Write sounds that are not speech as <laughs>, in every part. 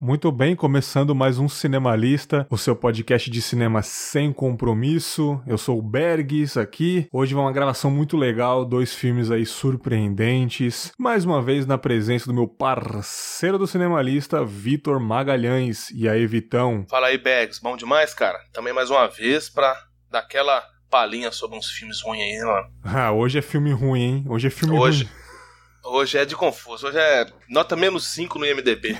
Muito bem, começando mais um Cinemalista, o seu podcast de cinema sem compromisso. Eu sou o Bergs aqui. Hoje vai uma gravação muito legal, dois filmes aí surpreendentes. Mais uma vez na presença do meu parceiro do Cinemalista, Vitor Magalhães. E aí, Vitão? Fala aí, Bergs. Bom demais, cara. Também mais uma vez pra dar aquela palhinha sobre uns filmes ruins aí, mano. Ah, hoje é filme ruim, hein? Hoje é filme hoje... ruim. Hoje é de confuso, hoje é nota menos 5 no IMDB. <laughs>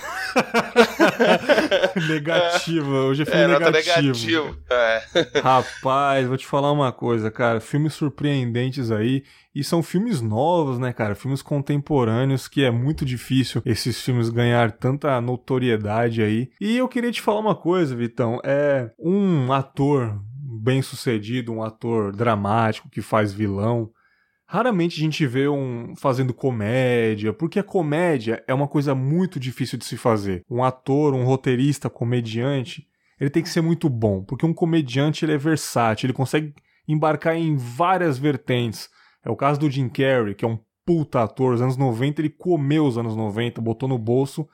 negativa, hoje é filme é, negativo. negativo. É. Rapaz, vou te falar uma coisa, cara. Filmes surpreendentes aí. E são filmes novos, né, cara? Filmes contemporâneos que é muito difícil esses filmes ganhar tanta notoriedade aí. E eu queria te falar uma coisa, Vitão. É um ator bem sucedido, um ator dramático que faz vilão Raramente a gente vê um fazendo comédia, porque a comédia é uma coisa muito difícil de se fazer. Um ator, um roteirista, comediante, ele tem que ser muito bom, porque um comediante ele é versátil, ele consegue embarcar em várias vertentes. É o caso do Jim Carrey, que é um puta ator, os anos 90 ele comeu os anos 90, botou no bolso,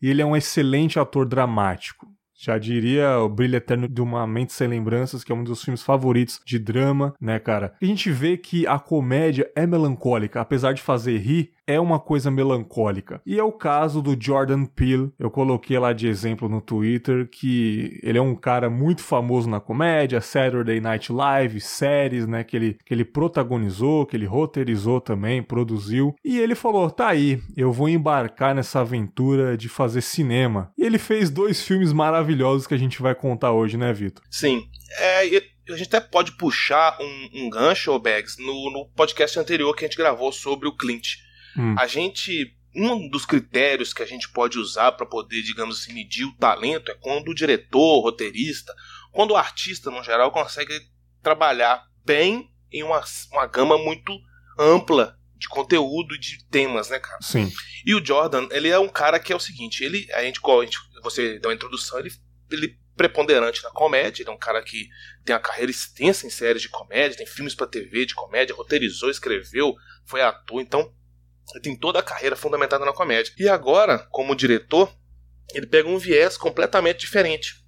e ele é um excelente ator dramático. Já diria o Brilho Eterno de uma Mente Sem Lembranças, que é um dos filmes favoritos de drama, né, cara? A gente vê que a comédia é melancólica, apesar de fazer rir, é uma coisa melancólica. E é o caso do Jordan Peele. Eu coloquei lá de exemplo no Twitter que ele é um cara muito famoso na comédia, Saturday Night Live, séries, né, que ele, que ele protagonizou, que ele roteirizou também, produziu. E ele falou: "Tá aí, eu vou embarcar nessa aventura de fazer cinema". E ele fez dois filmes maravilhosos que a gente vai contar hoje, né, Vitor? Sim. É, a gente até pode puxar um, um gancho, Bags, no, no podcast anterior que a gente gravou sobre o Clint. Hum. A gente. Um dos critérios que a gente pode usar para poder, digamos assim, medir o talento é quando o diretor, o roteirista, quando o artista, no geral, consegue trabalhar bem em uma, uma gama muito ampla de conteúdo e de temas, né, cara? Sim. E o Jordan, ele é um cara que é o seguinte, ele, a gente, a gente você deu uma introdução, ele, ele preponderante na comédia, ele é um cara que tem uma carreira extensa em séries de comédia, tem filmes para TV de comédia, roteirizou, escreveu, foi ator, então ele tem toda a carreira fundamentada na comédia. E agora, como diretor, ele pega um viés completamente diferente.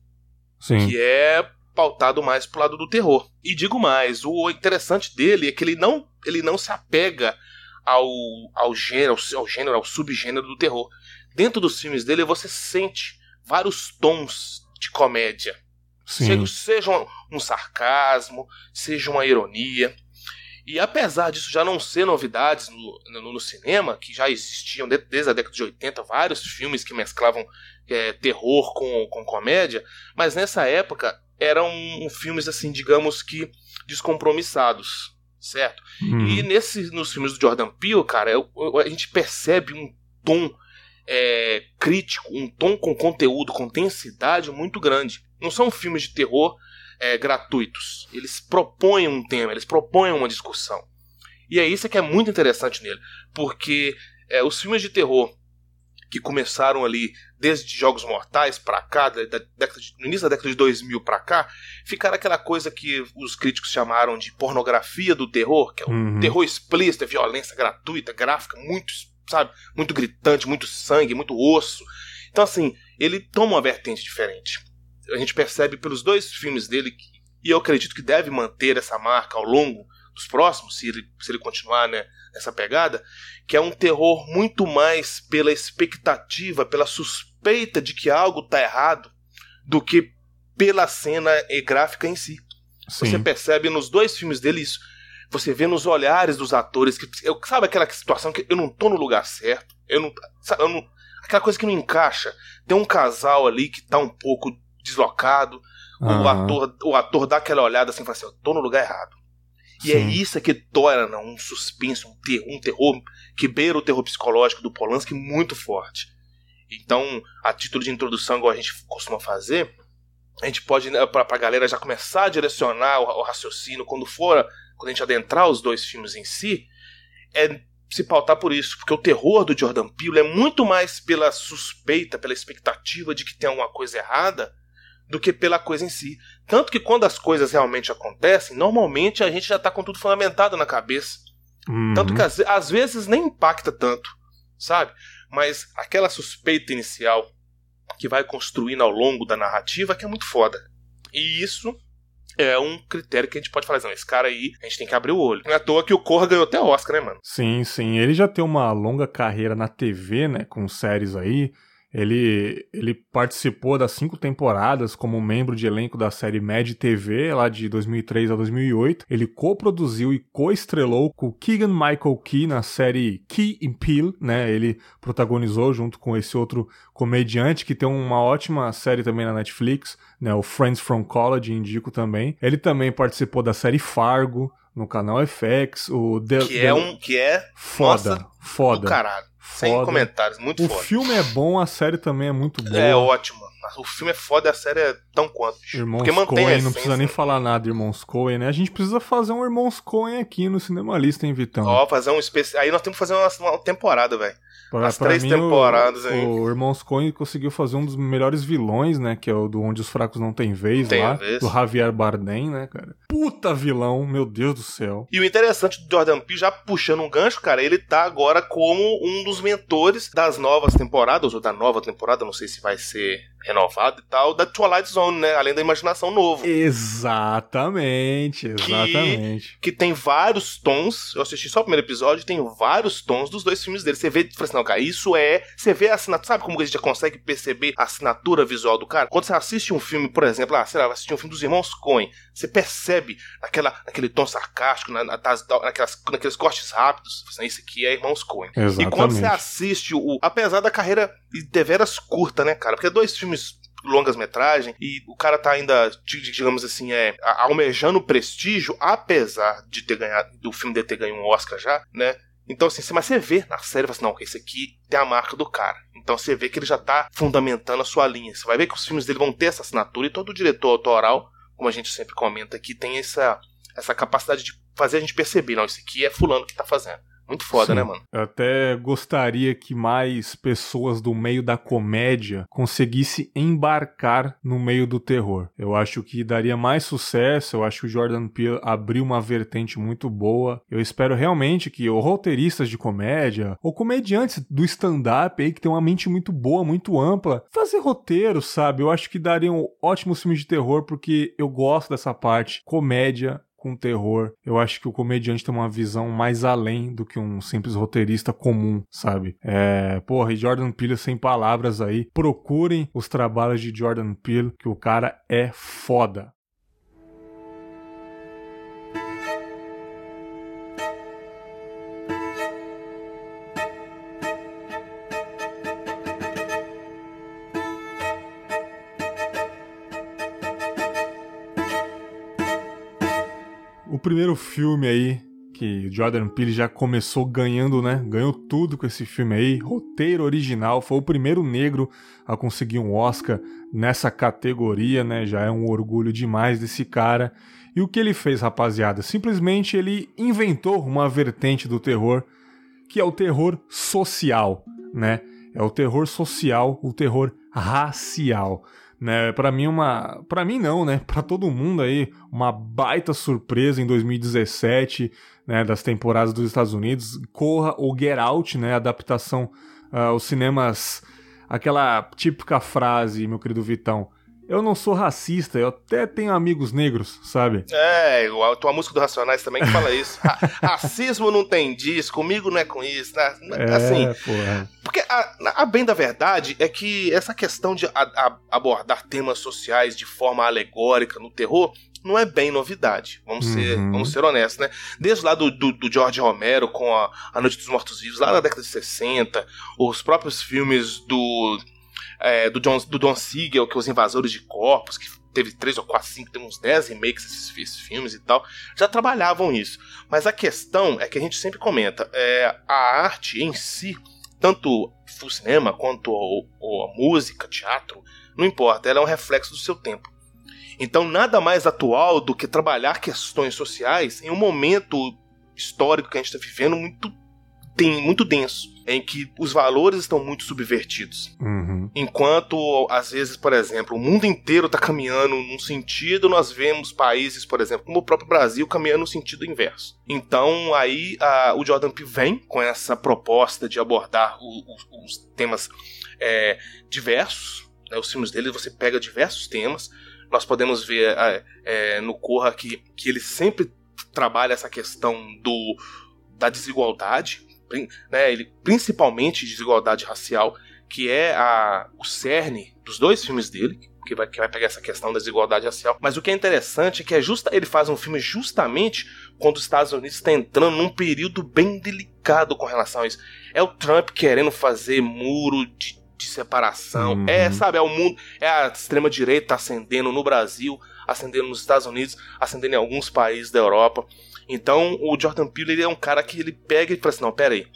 Sim. Que é pautado mais pro lado do terror. E digo mais, o interessante dele é que ele não, ele não se apega ao, ao gênero, ao gênero, ao subgênero do terror. Dentro dos filmes dele você sente vários tons de comédia. Sim. Seja um, um sarcasmo, seja uma ironia. E apesar disso já não ser novidades no, no, no cinema, que já existiam desde, desde, a década de 80 vários filmes que mesclavam é, terror com, com comédia, mas nessa época eram filmes assim, digamos que descompromissados, certo? Uhum. E nesse, nos filmes do Jordan Peele, cara, eu, eu, a gente percebe um tom é, crítico, um tom com conteúdo, com densidade muito grande. Não são filmes de terror é, gratuitos. Eles propõem um tema, eles propõem uma discussão. E é isso que é muito interessante nele, porque é, os filmes de terror que começaram ali desde Jogos Mortais para cá, da, da de, no início da década de 2000 para cá, ficaram aquela coisa que os críticos chamaram de pornografia do terror, que é o uhum. terror explícito, é violência gratuita, gráfica, muito, sabe, muito gritante, muito sangue, muito osso. Então assim, ele toma uma vertente diferente a gente percebe pelos dois filmes dele, que, e eu acredito que deve manter essa marca ao longo dos próximos, se ele, se ele continuar né, nessa pegada, que é um terror muito mais pela expectativa, pela suspeita de que algo está errado, do que pela cena gráfica em si. Sim. Você percebe nos dois filmes dele isso. Você vê nos olhares dos atores que eu, sabe aquela situação que eu não tô no lugar certo, eu não, sabe, eu não aquela coisa que não encaixa. Tem um casal ali que tá um pouco deslocado. Uhum. O, ator, o ator dá aquela olhada assim e fala assim: eu tô no lugar errado. E é Sim. é isso que torna um suspense, um terror, um terror que beira o terror psicológico do Polanski muito forte. Então, a título de introdução, igual a gente costuma fazer, a gente pode, né, para a galera já começar a direcionar o, o, raciocínio quando for, quando a gente adentrar os dois filmes em si, é se pautar por isso, porque o terror do Jordan Peele é muito mais pela suspeita, pela expectativa de que tem alguma coisa errada, do que pela coisa em si. Tanto que quando as coisas realmente acontecem, normalmente a gente já está com tudo fundamentado na cabeça. Uhum. Tanto que às, às, vezes nem impacta tanto, sabe? Mas aquela suspeita inicial que vai construindo ao longo da narrativa que é muito foda. E isso é um critério que a gente pode falar, não, esse cara aí, a gente tem que abrir o olho. Não é à toa que o Corra ganhou até Oscar, né, mano? Sim, sim. Ele já tem uma longa carreira na TV, né, com séries aí. Ele, ele participou das cinco temporadas como membro de elenco da série Mad TV, lá de 2003 a 2008. Ele co-produziu e co-estrelou com Keegan Michael Key na série Key and Peele, né? Ele protagonizou junto com esse outro comediante que tem uma ótima série também na Netflix, né? O Friends from College, indico também. Ele também participou da série Fargo, no canal FX, o The, que é um que é foda, nossa, foda. caralho. Sem comentários, muito o foda. O filme é bom, a série também é muito boa. É ótimo. O filme é foda, a série é tão quanto. Irmãos Porque mantém Coen, não precisa nem falar nada, Irmãos Coen, né? A gente precisa fazer um Irmãos Coen aqui no Cinemalista, hein, Vitão? Ó, fazer um especial. Aí nós temos que fazer uma, uma temporada, velho. As pra três mim, temporadas o, aí. O Irmãos Coen conseguiu fazer um dos melhores vilões, né? Que é o do Onde os Fracos Não Têm Vez tem lá. Vez. Do Javier Bardem, né, cara? Puta vilão, meu Deus do céu. E o interessante do Jordan Peele, já puxando um gancho, cara, ele tá agora como um dos mentores das novas temporadas, ou da nova temporada, não sei se vai ser renovado e tal, da Twilight Zone, né? Além da imaginação novo. Exatamente, exatamente. Que, que tem vários tons. Eu assisti só o primeiro episódio, tem vários tons dos dois filmes dele. Você vê, fala assim, não, cara, isso é. Você vê a assinatura. Sabe como a gente já consegue perceber a assinatura visual do cara? Quando você assiste um filme, por exemplo, ah, sei lá, vai assistir um filme dos irmãos Coen, você percebe naquela, naquele tom sarcástico, na, na, naquelas, naqueles cortes rápidos. Assim, isso aqui é irmãos Coen. E quando você assiste o. Apesar da carreira deveras curta, né, cara? Porque dois filmes longas metragem e o cara tá ainda, digamos assim, é almejando prestígio, apesar de ter ganhado, do filme dele ter ganho um Oscar já, né? Então, assim, mas você vê na série, assim, não, esse aqui tem a marca do cara. Então você vê que ele já tá fundamentando a sua linha. Você vai ver que os filmes dele vão ter essa assinatura e todo diretor autoral, como a gente sempre comenta aqui, tem essa, essa capacidade de fazer a gente perceber, não, esse aqui é fulano que tá fazendo. Muito foda, Sim. né, mano? Eu até gostaria que mais pessoas do meio da comédia conseguissem embarcar no meio do terror. Eu acho que daria mais sucesso, eu acho que o Jordan Peele abriu uma vertente muito boa. Eu espero realmente que os roteiristas de comédia, ou comediantes do stand-up aí, que tem uma mente muito boa, muito ampla, fazer roteiro, sabe? Eu acho que dariam ótimos filmes de terror, porque eu gosto dessa parte. Comédia com terror. Eu acho que o comediante tem uma visão mais além do que um simples roteirista comum, sabe? É, porra, e Jordan Peele sem palavras aí. Procurem os trabalhos de Jordan Peele, que o cara é foda. Primeiro filme aí que Jordan Peele já começou ganhando, né? Ganhou tudo com esse filme aí. Roteiro original, foi o primeiro negro a conseguir um Oscar nessa categoria, né? Já é um orgulho demais desse cara. E o que ele fez, rapaziada? Simplesmente ele inventou uma vertente do terror, que é o terror social, né? É o terror social, o terror racial né? Para mim uma, para mim não, né? Para todo mundo aí, uma baita surpresa em 2017, né, das temporadas dos Estados Unidos. Corra o Get Out, né, adaptação uh, aos cinemas, aquela típica frase, meu querido Vitão, eu não sou racista, eu até tenho amigos negros, sabe? É, a tua música do Racionais também que fala <laughs> isso. Racismo não tem disso, comigo não é com isso, né? É, assim, porra. Porque a, a, bem da verdade é que essa questão de a, a abordar temas sociais de forma alegórica no terror não é bem novidade. Vamos, uhum. ser, vamos ser honestos, né? Desde lá do, do, do George Romero com a, a Noite dos Mortos Vivos, lá na década de 60, os próprios filmes do é, do, John, do Don Siegel, que é Os Invasores de Corpos, que teve três ou quatro, cinco, tem uns dez remakes desses, filmes e tal, já trabalhavam isso. Mas a questão é que a gente sempre comenta, é, a arte em si, tanto o cinema quanto a, a música, teatro, não importa, ela é um reflexo do seu tempo. Então, nada mais atual do que trabalhar questões sociais em um momento histórico que a gente está vivendo muito tem muito denso, em que os valores estão muito subvertidos. Uhum. Enquanto, às vezes, por exemplo, o mundo inteiro está caminhando num sentido, nós vemos países, por exemplo, como o próprio Brasil, caminhando no sentido inverso. Então, aí a, o Jordan Peele vem com essa proposta de abordar o, o, os temas é, diversos, Né? Os filmes dele você pega diversos temas. Nós podemos ver é, é, no Corra que, que ele sempre trabalha essa questão do, da desigualdade, né? ele, principalmente desigualdade racial, que é a, o cerne dos dois filmes dele, que vai, que vai pegar essa questão da desigualdade racial. Mas o que é interessante é que é justa, ele faz um filme justamente quando os Estados Unidos está entrando num período bem delicado com relação a isso. É o Trump querendo fazer muro de, de separação. Uhum. É, sabe, é o mundo. É a extrema-direita ascendendo no Brasil, ascendendo nos Estados Unidos, ascendendo em alguns países da Europa. Então o Jordan Peele ele é um cara que ele pega e fala assim: não, pera aí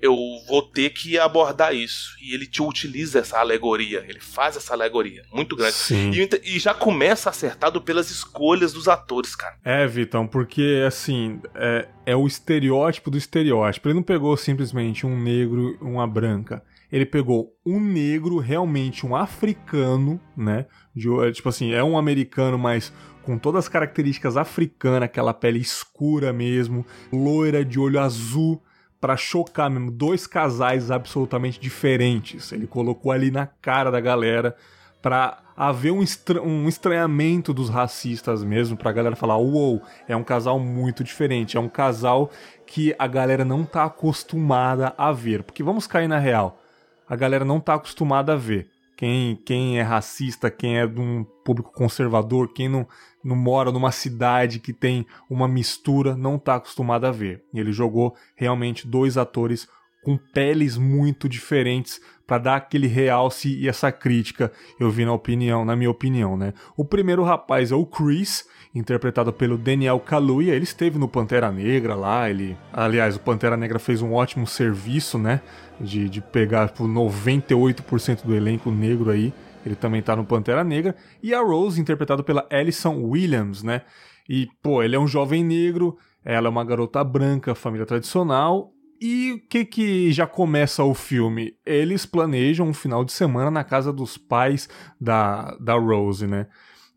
eu vou ter que abordar isso. E ele te utiliza essa alegoria, ele faz essa alegoria muito grande. E, e, já começa acertado pelas escolhas dos atores, cara. É, Vitão, porque assim, é, é o estereótipo do estereótipo. Ele não pegou simplesmente um negro e uma branca. Ele pegou um negro, realmente um africano, né? De, tipo assim, é um americano, mas com todas as características africanas, aquela pele escura mesmo, loira de olho azul para chocar mesmo, dois casais absolutamente diferentes. Ele colocou ali na cara da galera para haver um, estra um estranhamento dos racistas mesmo, pra galera falar, uou, é um casal muito diferente, é um casal que a galera não tá acostumada a ver. Porque vamos cair na real, a galera não tá acostumada a ver. Quem, quem é racista, quem é de um público conservador, quem não, não mora numa cidade que tem uma mistura, não está acostumado a ver. E ele jogou realmente dois atores com peles muito diferentes para dar aquele realce e essa crítica, eu vi na opinião, na minha opinião, né? O primeiro rapaz é o Chris, interpretado pelo Daniel Kaluuya, ele esteve no Pantera Negra lá, ele, aliás, o Pantera Negra fez um ótimo serviço, né, de, de pegar por 98% do elenco negro aí ele também tá no Pantera Negra. E a Rose, interpretada pela Alison Williams, né? E, pô, ele é um jovem negro, ela é uma garota branca, família tradicional. E o que que já começa o filme? Eles planejam um final de semana na casa dos pais da, da Rose, né?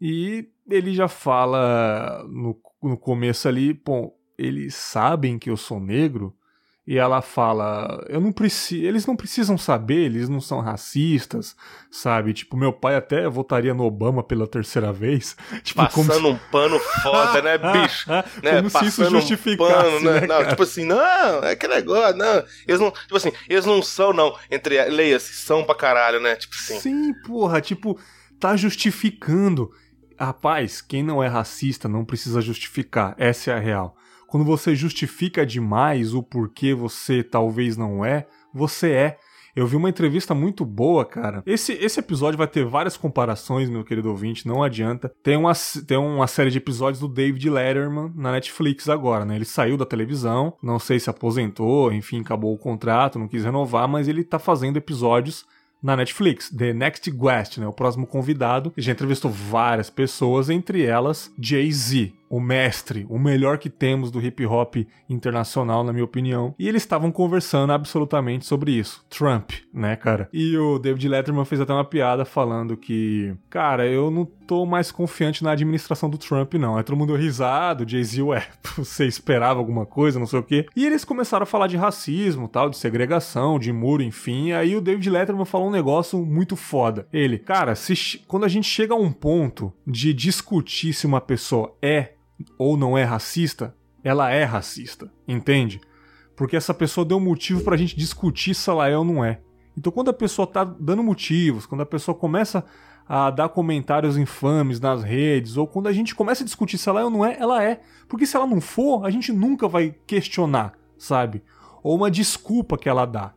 E ele já fala no, no começo ali, pô, eles sabem que eu sou negro? e ela fala, eu não preciso, eles não precisam saber, eles não são racistas, sabe? Tipo, meu pai até votaria no Obama pela terceira vez. <laughs> Tipo, Passando se... um pano foda, né, <laughs> bicho? né? Como Passando se isso justificasse, um pano, né? né não, tipo assim, não, é que negócio, não. Eles não, tipo assim, eles não são, não, entre, leia-se, são pra caralho, né? Tipo assim. Sim, porra, tipo, tá justificando. Rapaz, quem não é racista não precisa justificar, essa é a real. Quando você justifica demais o porquê você talvez não é, você é. Eu vi uma entrevista muito boa, cara. Esse, esse episódio vai ter várias comparações, meu querido ouvinte, não adianta. Tem uma, tem uma série de episódios do David Letterman na Netflix agora, né? Ele saiu da televisão, não sei se aposentou, enfim, acabou o contrato, não quis renovar, mas ele tá fazendo episódios na Netflix, The Next Guest, né? O próximo convidado. Já entrevistou várias pessoas, entre elas Jay-Z o mestre, o melhor que temos do hip hop internacional, na minha opinião. E eles estavam conversando absolutamente sobre isso. Trump, né, cara? E o David Letterman fez até uma piada falando que, cara, eu não tô mais confiante na administração do Trump, não. Aí todo mundo risado, Jay-Z, ué, <laughs> você esperava alguma coisa, não sei o quê. E eles começaram a falar de racismo, tal, de segregação, de muro, enfim. Aí o David Letterman falou um negócio muito foda. Ele, cara, se, quando a gente chega a um ponto de discutir se uma pessoa é ou não é racista, ela é racista, entende? Porque essa pessoa deu motivo pra gente discutir se ela é ou não é. Então quando a pessoa tá dando motivos, quando a pessoa começa a dar comentários infames nas redes, ou quando a gente começa a discutir se ela é ou não é, ela é. Porque se ela não for, a gente nunca vai questionar, sabe? Ou uma desculpa que ela dá.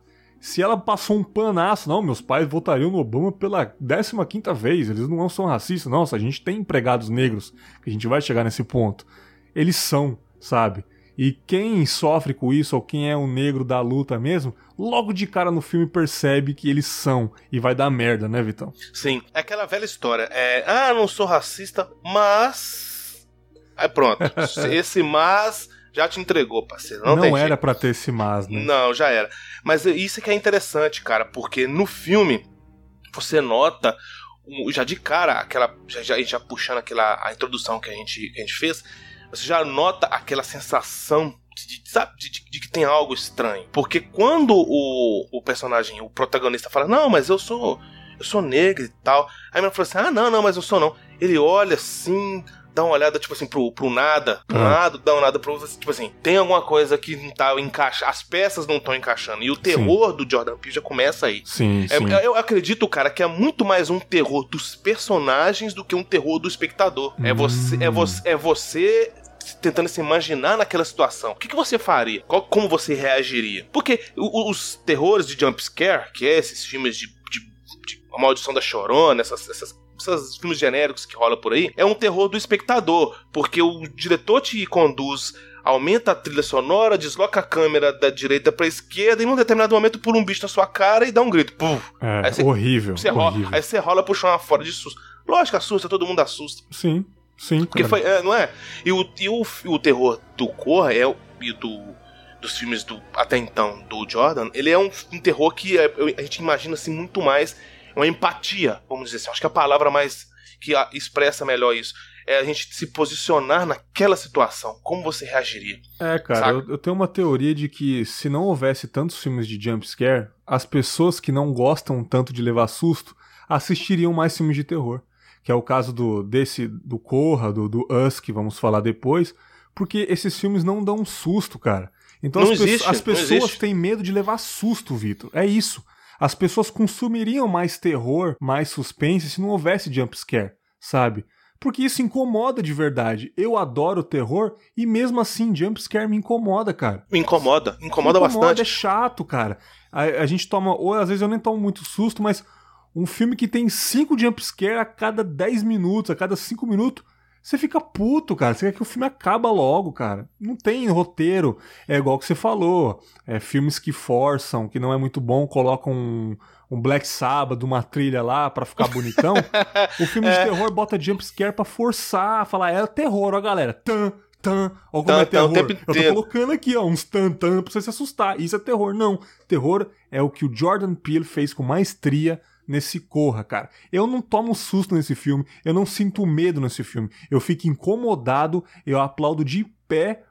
Se ela passou um panaço, não, meus pais votariam no Obama pela 15 vez, eles não são racistas, nossa, a gente tem empregados negros, que a gente vai chegar nesse ponto. Eles são, sabe? E quem sofre com isso, ou quem é o negro da luta mesmo, logo de cara no filme percebe que eles são. E vai dar merda, né, Vitão? Sim. É aquela velha história. É, ah, não sou racista, mas. Aí pronto. <laughs> Esse mas já te entregou, parceiro. Não, não era para ter esse mas, né? Não, já era. Mas isso que é interessante, cara, porque no filme você nota já de cara aquela já, já, já puxando aquela a introdução que a gente que a gente fez, você já nota aquela sensação de, sabe, de, de, de, que tem algo estranho. Porque quando o, o personagem, o protagonista fala, não, mas eu sou eu sou negro e tal. Aí a menina falou assim: ah, não, não, mas eu sou não. Ele olha assim, dá uma olhada, tipo assim, pro, pro nada, pro ah. lado, dá uma olhada pro tipo assim, tem alguma coisa que não tá encaixando, as peças não estão encaixando. E o terror sim. do Jordan Peele já começa aí. Sim, é, sim. Eu acredito, cara, que é muito mais um terror dos personagens do que um terror do espectador. É hum. É você, é você, é você tentando se imaginar naquela situação. O que, que você faria? Qual, como você reagiria? Porque os terrores de jumpscare, que é esses filmes de, de, de A Maldição da Chorona, essas, essas esses filmes genéricos que rola por aí, é um terror do espectador, porque o diretor te conduz aumenta a trilha sonora, desloca a câmera da direita pra esquerda e num determinado momento pula um bicho na sua cara e dá um grito. Puf. É, aí cê, horrível, você horrível. Rola, aí você rola pro chão fora de susto. Lógico, assusta, todo mundo assusta. Sim, sim. Porque foi, é, não é? E, o, e o, o terror do Corra é, e do, dos filmes do até então do Jordan, ele é um, um terror que é, a gente imagina assim muito mais uma empatia, vamos dizer assim. Acho que a palavra mais que expressa melhor isso é a gente se posicionar naquela situação. Como você reagiria? É, cara, eu, eu, tenho uma teoria de que se não houvesse tantos filmes de jumpscare, as pessoas que não gostam tanto de levar susto assistiriam mais filmes de terror. Que é o caso do desse do Corra, do, do Us, que vamos falar depois, porque esses filmes não dão susto, cara. Então as, existe, pe as, pessoas têm medo de levar susto, Vitor. É isso. As pessoas consumiriam mais terror, mais suspense se não houvesse jumpscare, sabe? Porque isso incomoda de verdade. Eu adoro terror e mesmo assim jumpscare me incomoda, cara. Me incomoda, incomoda, incomoda bastante. É chato, cara. A, a, gente toma, ou às vezes eu nem tomo muito susto, mas um filme que tem cinco jumpscare a cada 10 minutos, a cada 5 minutos, você fica puto, cara. Você quer que o filme acaba logo, cara. Não tem roteiro. É igual que você falou. É filmes que forçam, que não é muito bom, colocam um, um Black Sabbath, uma trilha lá para ficar bonitão. <laughs> o filme é. de terror bota jumpscare pra forçar, falar, é terror, ó, galera. Tan, tan. Ó, como é terror. Eu tô colocando aqui, ó, uns tan, tan pra você se assustar. Isso é terror. Não. Terror é o que o Jordan Peele fez com maestria nesse Corra, cara. Eu não tomo susto nesse filme, eu não sinto medo nesse filme. Eu fico incomodado, eu aplaudo de pé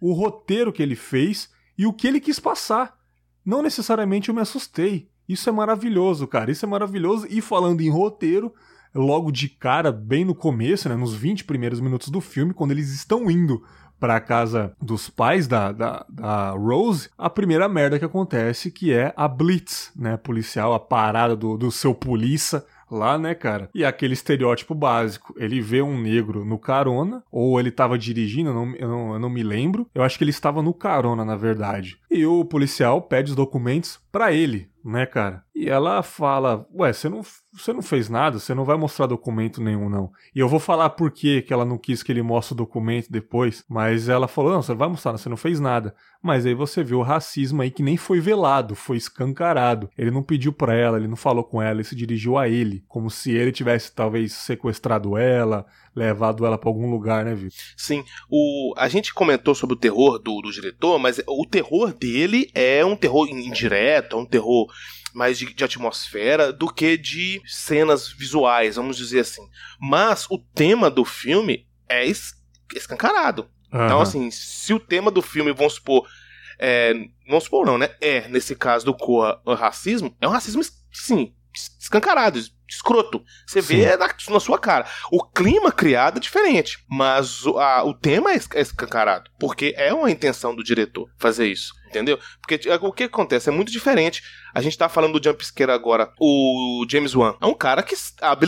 o roteiro que ele fez e o que ele quis passar. Não necessariamente eu me assustei. Isso é maravilhoso, cara. Isso é maravilhoso. E falando em roteiro, logo de cara, bem no começo, né, nos 20 primeiros minutos do filme, quando eles estão indo para casa dos pais da, da, da, Rose, a primeira merda que acontece que é a blitz, né, policial, a parada do, do seu polícia lá, né, cara? E aquele estereótipo básico. Ele vê um negro no carona, ou ele tava dirigindo, eu não, eu não, eu não me lembro. Eu acho que ele estava no carona, na verdade. E o policial pede os documentos para ele, né, cara? E ela fala: Ué, você não, você não fez nada, você não vai mostrar documento nenhum, não. E eu vou falar por que ela não quis que ele mostre o documento depois, mas ela falou: Não, você vai mostrar, você não fez nada. Mas aí você viu o racismo aí que nem foi velado, foi escancarado. Ele não pediu pra ela, ele não falou com ela, ele se dirigiu a ele, como se ele tivesse talvez sequestrado ela, levado ela para algum lugar, né, Vitor? Sim. O, a gente comentou sobre o terror do, do diretor, mas o terror dele é um terror indireto, é um terror mais de, de, atmosfera do que de cenas visuais, vamos dizer assim. Mas o tema do filme é es, escancarado. Uhum. Então, assim, se o tema do filme, vamos supor, é, vamos supor não, né? É, nesse caso do Coa, o racismo, é um racismo, sim, escancarado, escroto. Você vê na, na, sua cara. O clima criado é diferente, mas a, o tema é, é escancarado, porque é uma intenção do diretor fazer isso. Entendeu? Porque é, o que acontece é muito diferente. A gente tá falando do jumpscare agora. O James Wan é um cara que é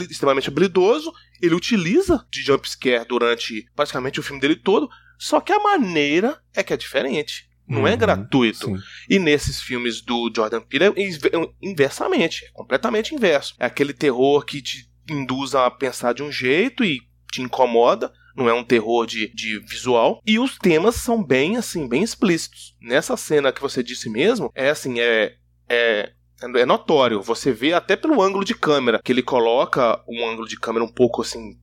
extremamente habilidoso. Ele utiliza de jumpscare durante praticamente o filme dele todo. Só que a maneira é que é diferente. Não é uhum, é gratuito. Sim. E nesses filmes do Jordan Peele é, é inversamente, é completamente inverso. É aquele terror que te induz a pensar de um jeito e te incomoda, não é um terror de, de visual. E os temas são bem, assim, bem explícitos. Nessa cena que você disse mesmo, é assim, é. é é notório, você vê até pelo ângulo de câmera, que ele coloca um ângulo de câmera um pouco assim,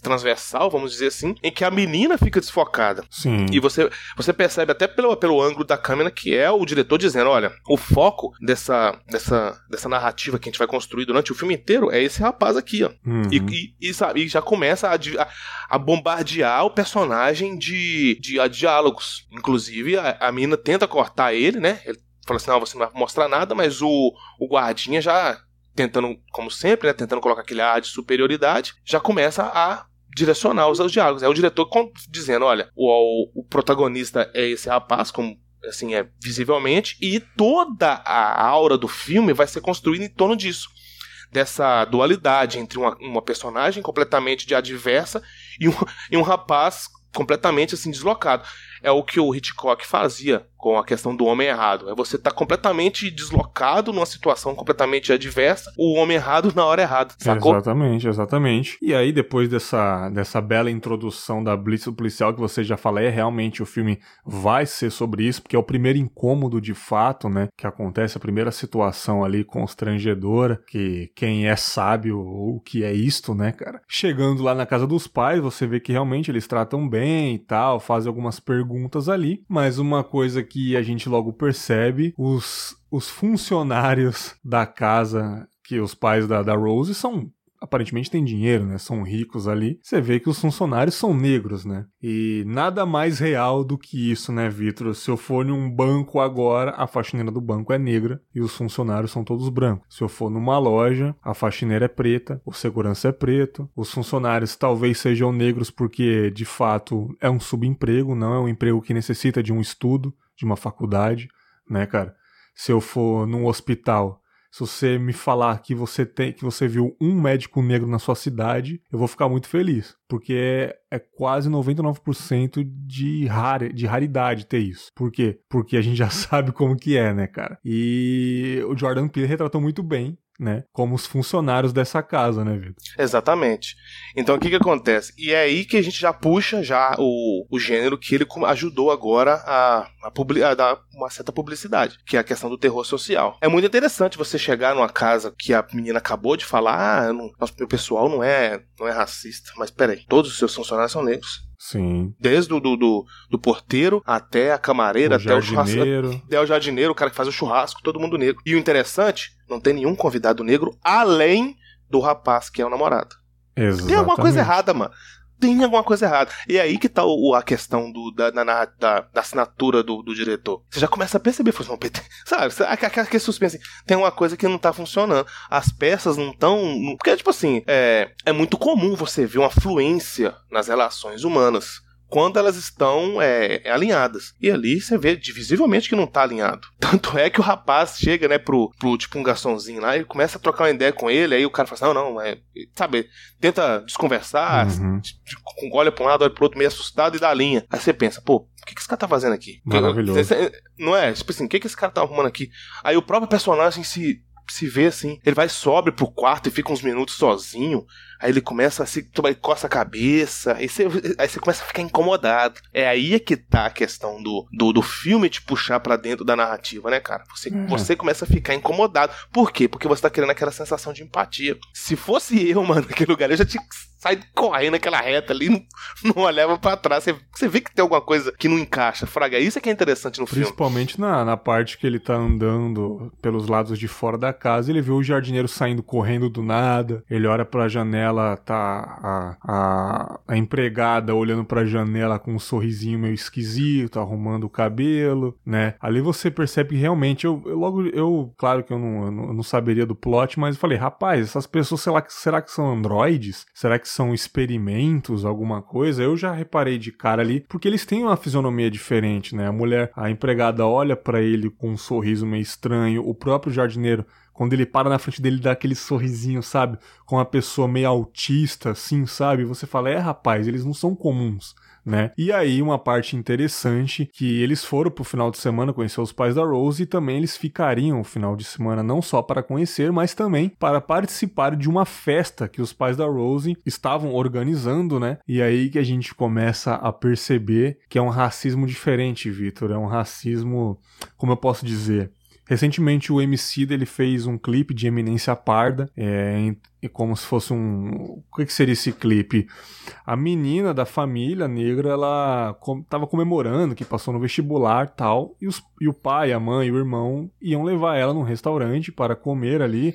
transversal, vamos dizer assim, em que a menina fica desfocada. Sim. E você, você percebe até pelo, pelo ângulo da câmera que é o diretor dizendo: olha, o foco dessa, dessa, dessa narrativa que a gente vai construir durante o filme inteiro é esse rapaz aqui, ó. Uhum. E, e, e, sabe, e já começa a, a, a, bombardear o personagem de, de a diálogos. Inclusive, a, a menina tenta cortar ele, né? Ele fala assim: não, você não vai mostrar nada, mas o, o guardinha já tentando, como sempre, né, tentando colocar aquele ar de superioridade, já começa a direcionar os, os diálogos. É o diretor dizendo, olha, o, o protagonista é esse rapaz, como assim é visivelmente, e toda a aura do filme vai ser construída em torno disso dessa dualidade entre uma, uma personagem completamente de adversa e um, <laughs> e um rapaz completamente assim deslocado é o que o Hitchcock fazia com a questão do homem errado. É você tá completamente deslocado numa situação completamente adversa, o homem errado na hora errada, sacou? Exatamente, exatamente. E aí, depois dessa, dessa bela introdução da Blitz policial que você já falou, é realmente o filme vai ser sobre isso, porque é o primeiro incômodo de fato, né? Que acontece, a primeira situação ali constrangedora, que quem é sábio o que é isto, né, cara? Chegando lá na casa dos pais, você vê que realmente eles tratam bem e tal, fazem algumas perguntas ali, mas uma coisa que a gente logo percebe, os, os funcionários da casa que os pais da, da Rose são aparentemente têm dinheiro, né? São ricos ali. Você vê que os funcionários são negros, né? E nada mais real do que isso, né, Vitor? Se eu for num banco agora, a faxineira do banco é negra e os funcionários são todos brancos. Se eu for numa loja, a faxineira é preta, o segurança é preto, os funcionários talvez sejam negros porque de fato é um subemprego, não é um emprego que necessita de um estudo, de uma faculdade, né, cara? Se eu for num hospital, se você me falar que você tem, que você viu um médico negro na sua cidade, eu vou ficar muito feliz, porque é, é quase 99% de, rare, de raridade ter isso. Por quê? Porque a gente já <laughs> sabe como que é, né, cara? E o Jordan Peele retratou muito bem né? Como os funcionários dessa casa, né, Vitor? Exatamente. Então o que que acontece? E é aí que a gente já puxa já o, o gênero que ele ajudou agora a, a, a, dar uma certa publicidade, que é a questão do terror social. É muito interessante você chegar numa casa que a menina acabou de falar, ah, não, nosso pessoal não é, não é racista, mas peraí, todos os seus funcionários são negros. Sim. Desde o do, do, do, porteiro até a camareira, o até jardineiro. o churrasco. <laughs> Até o jardineiro, o cara que faz o churrasco, todo mundo negro. E o interessante, não tem nenhum convidado negro além do rapaz que é o namorado. Exatamente. Tem alguma coisa errada, mano tem alguma coisa errada. E é aí que tá o, a questão do, da, da, da, da assinatura do, do, diretor. Você já começa a perceber, não, <laughs> sabe? Aquele suspense. Tem uma coisa que não tá funcionando. As peças não estão. Porque, tipo assim, é, é muito comum você ver uma fluência nas relações humanas quando elas estão é, alinhadas. E ali você vê visivelmente que não está alinhado. <laughs> Tanto é que o rapaz chega, né, pro, pro tipo um garçomzinho lá e começa a trocar uma ideia com ele, aí o cara fala assim, não, não, é, sabe, tenta desconversar, uhum. olha pra um lado, olha pro outro, meio assustado e dá a linha. Aí você pensa, pô, o que, que esse cara tá fazendo aqui? Maravilhoso. Não é? Tipo assim, o que, que esse cara tá arrumando aqui? Aí o próprio personagem se se vê assim. Ele vai sobe pro quarto e fica uns minutos sozinho. Aí ele começa a se. coça a cabeça. Aí você, aí você começa a ficar incomodado. É aí é que tá a questão do, do, do filme te puxar para dentro da narrativa, né, cara? Você, uhum. você começa a ficar incomodado. Por quê? Porque você tá querendo aquela sensação de empatia. Se fosse eu, <laughs> mano, naquele lugar, eu já tinha sai correndo aquela reta ali, não, não olhava para trás. Você, você, vê que tem alguma coisa que não encaixa. Fraga, isso é que é interessante no Principalmente filme. Principalmente na, na parte que ele tá andando pelos lados de fora da casa, ele vê o jardineiro saindo correndo do nada, ele olha pra janela, tá a, a, a empregada olhando pra janela com um sorrisinho meio esquisito, arrumando o cabelo, né? Ali você percebe que realmente, eu, eu logo, eu, claro que eu não, eu não, eu não saberia do plot, mas eu falei, rapaz, essas pessoas, será, será que são androides? Será que são experimentos, alguma coisa, eu já reparei de cara ali, porque eles têm uma fisionomia diferente, né? A mulher, a empregada olha para ele com um sorriso meio estranho, o próprio jardineiro quando ele para na frente dele dá aquele sorrisinho, sabe? Com uma pessoa meio autista, assim, sabe? Você fala, é rapaz, eles não são comuns né? E aí uma parte interessante que eles foram pro final de semana conhecer os pais da Rose e também eles ficariam o final de semana não só para conhecer, mas também para participar de uma festa que os pais da Rose estavam organizando, né? E aí que a gente começa a perceber que é um racismo diferente, Vitor, é um racismo, como eu posso dizer, Recentemente o MC dele fez um clipe de Eminência Parda, é, como se fosse um. O que, seria esse clipe? A menina da família negra, ela estava comemorando que passou no vestibular tal, e, os, e o pai, a mãe e o irmão iam levar ela num restaurante para comer ali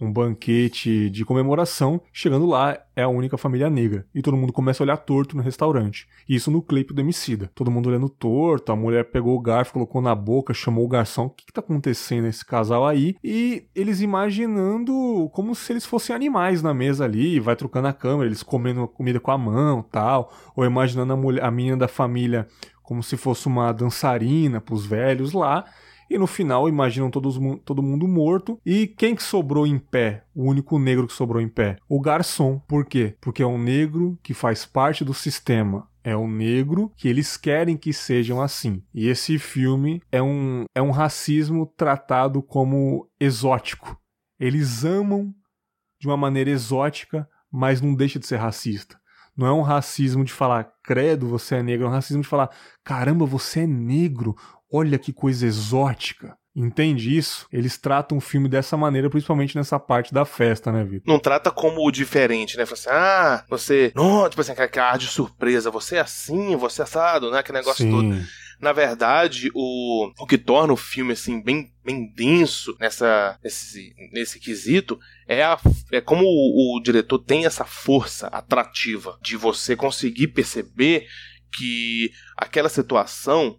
um banquete de comemoração. Chegando lá, é a única família negra. E todo mundo começa a olhar torto no restaurante. Isso no clipe do Emicida. Todo mundo olhando torto, a mulher pegou o garfo, colocou na boca, chamou o garçom. O que, que tá acontecendo nesse casal aí? E eles imaginando como se eles fossem animais na mesa ali, vai trocando a câmera, eles comendo comida com a mão tal. Ou imaginando a, mulher, a menina da família como se fosse uma dançarina pros velhos lá. E no final imaginam todos, todo mundo morto. E quem que sobrou em pé? O único negro que sobrou em pé? O garçom. Por quê? Porque é um negro que faz parte do sistema. É um negro que eles querem que sejam assim. E esse filme é um, é um racismo tratado como exótico. Eles amam de uma maneira exótica, mas não deixa de ser racista. Não é um racismo de falar, credo, você é negro, é um racismo de falar, caramba, você é negro, olha que coisa exótica. Entende isso? Eles tratam o filme dessa maneira, principalmente nessa parte da festa, né, Vitor? Não trata como o diferente, né? Fala assim, ah, você. Não, tipo assim, aquela ar de surpresa, você é assim, você é assado, né? Aquele negócio Sim. todo. Na verdade, o, o que torna o filme assim bem, bem denso nessa, nesse, nesse quesito é, a, é como o, o diretor tem essa força atrativa de você conseguir perceber que aquela situação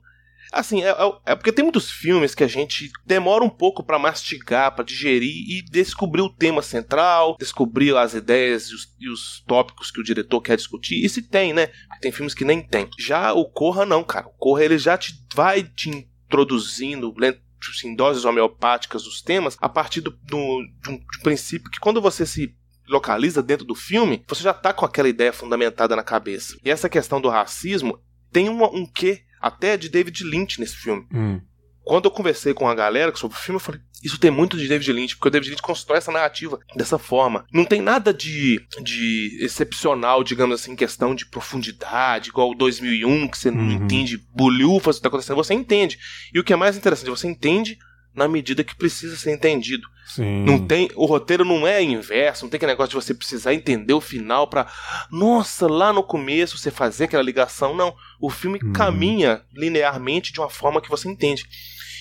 Assim, é, é, é, porque tem muitos filmes que a gente demora um pouco para mastigar, para digerir e descobrir o tema central, descobrir as ideias e os, e os, tópicos que o diretor quer discutir. E se tem, né? Tem filmes que nem tem. Já o Corra não, cara. O Corra ele já te vai te introduzindo em doses homeopáticas os temas a partir do, do, de, um, de um princípio que quando você se localiza dentro do filme, você já tá com aquela ideia fundamentada na cabeça. E essa questão do racismo tem uma, um quê até de David Lynch nesse filme. Hum. Quando eu conversei com a galera sobre o filme, eu falei: Isso tem muito de David Lynch, porque o David Lynch constrói essa narrativa dessa forma. Não tem nada de, de excepcional, digamos assim, em questão de profundidade, igual o 2001, que você não uhum. entende bolhufas o que está acontecendo. Você entende. E o que é mais interessante, você entende na medida que precisa ser entendido. Sim. Não tem, o roteiro não é inverso, não tem aquele negócio de você precisar entender o final para, nossa, lá no começo você fazer aquela ligação. Não, o filme hum. caminha linearmente de uma forma que você entende.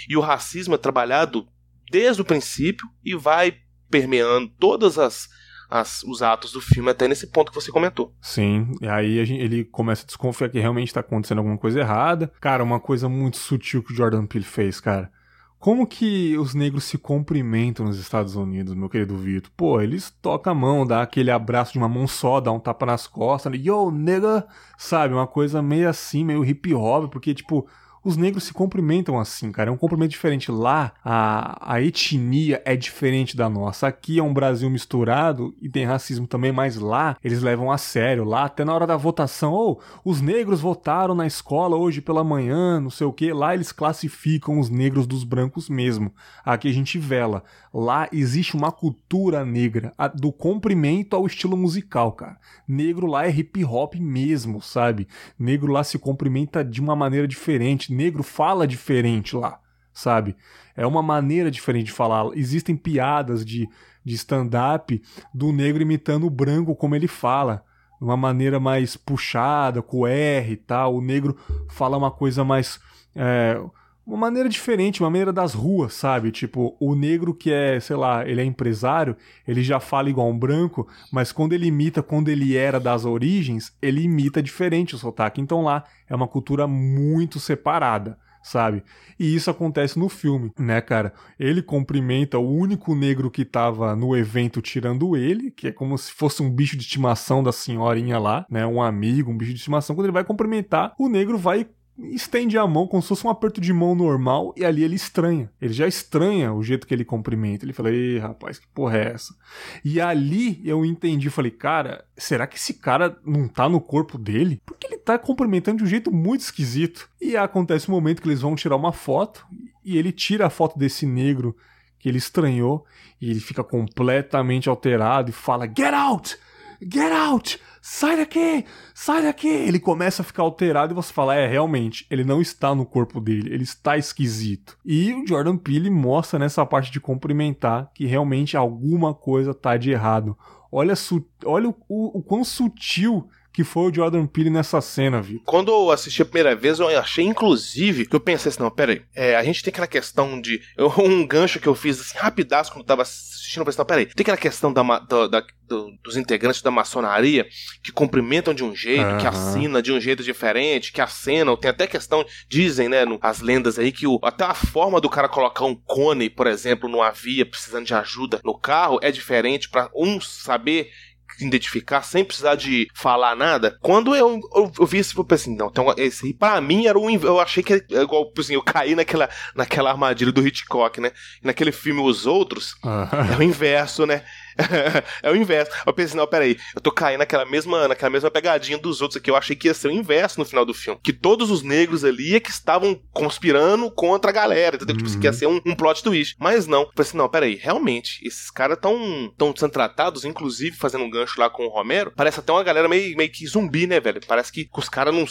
E o racismo é trabalhado desde o princípio e vai permeando todas as as, os atos do filme até nesse ponto que você comentou. Sim, e aí gente, ele começa a desconfiar que realmente está acontecendo alguma coisa errada. Cara, uma coisa muito sutil que o Jordan Peele fez, cara. Como que os negros se cumprimentam nos Estados Unidos, meu querido Vitor? Pô, eles tocam a mão, dá aquele abraço de uma mão só, dá um tapa nas costas, yo, nega, sabe? Uma coisa meio assim, meio hip hop, porque, tipo, os negros se cumprimentam assim, cara. É um cumprimento diferente. Lá, a, a etnia é diferente da nossa. Aqui é um Brasil misturado e tem racismo também, mas lá eles levam a sério. Lá, até na hora da votação, ou oh, os negros votaram na escola hoje pela manhã, não sei o que. Lá eles classificam os negros dos brancos mesmo. Aqui a gente vela. Lá existe uma cultura negra, do cumprimento ao estilo musical, cara. Negro lá é hip hop mesmo, sabe? Negro lá se cumprimenta de uma maneira diferente negro fala diferente lá, sabe? É uma maneira diferente de falar. Existem piadas de, de stand-up do negro imitando o branco como ele fala. Uma maneira mais puxada, com R e tal. O negro fala uma coisa mais. É, uma maneira diferente, uma maneira das ruas, sabe? Tipo, o negro que é, sei lá, ele é empresário, ele já fala igual um branco, mas quando ele imita, quando ele era das origens, ele imita diferente o sotaque. Então lá é uma cultura muito separada, sabe? E isso acontece no filme, né, cara? Ele cumprimenta o único negro que tava no evento tirando ele, que é como se fosse um bicho de estimação da senhorinha lá, né? Um amigo, um bicho de estimação. Quando ele vai cumprimentar, o negro vai estende a mão como se fosse um aperto de mão normal e ali ele estranha. Ele já estranha o jeito que ele cumprimenta. Ele fala, ei, rapaz, que porra é essa? E ali eu entendi, falei, cara, será que esse cara não tá no corpo dele? Porque ele tá cumprimentando de um jeito muito esquisito. E acontece um momento que eles vão tirar uma foto e ele tira a foto desse negro que ele estranhou e ele fica completamente alterado e fala, get out! Get out! Sai daqui, sai daqui. Ele começa a ficar alterado e você fala, é, realmente, ele não está no corpo dele, ele está esquisito. E o Jordan Peele mostra nessa parte de cumprimentar que realmente alguma coisa tá de errado. Olha, olha o, o, o quão sutil que foi o Jordan Peele nessa cena, Vitor? Quando eu assisti a primeira vez, eu achei, inclusive, que eu pensei assim, não, peraí, é, a gente tem aquela questão de... <laughs> Um gancho que eu fiz, assim, rapidaço, quando eu tava assistindo, eu pensei, não, peraí, tem aquela questão da, da, da do, dos integrantes da maçonaria que cumprimentam de um jeito, uhum. que assina de um jeito diferente, que acenam. Tem até questão, dizem, né, no, as lendas aí, que o, até a forma do cara colocar um cone, por exemplo, numa via precisando de ajuda no carro é diferente para um saber identificar sem precisar de falar nada. Quando eu, eu, eu vi isso, eu pensei assim, não, então esse aí pra mim era um. Eu achei que é igual, assim, eu caí naquela, naquela armadilha do Hitchcock, né? naquele filme Os Outros, é o inverso, né? <laughs> é o inverso. Eu pensei, não, peraí, eu tô caindo naquela mesma, naquela mesma pegadinha dos outros aqui. Eu achei que ia ser o inverso no final do filme. Que todos os negros ali é que estavam conspirando contra a galera, entendeu? Uhum. Tipo, que ia uhum. ser um, um plot twist. Mas não. Eu pensei, não, peraí, realmente, esses caras tão, tão sendo tratados, inclusive fazendo um gancho lá com o Romero. Parece até uma galera meio, meio que zumbi, né, velho? Parece que os caras não,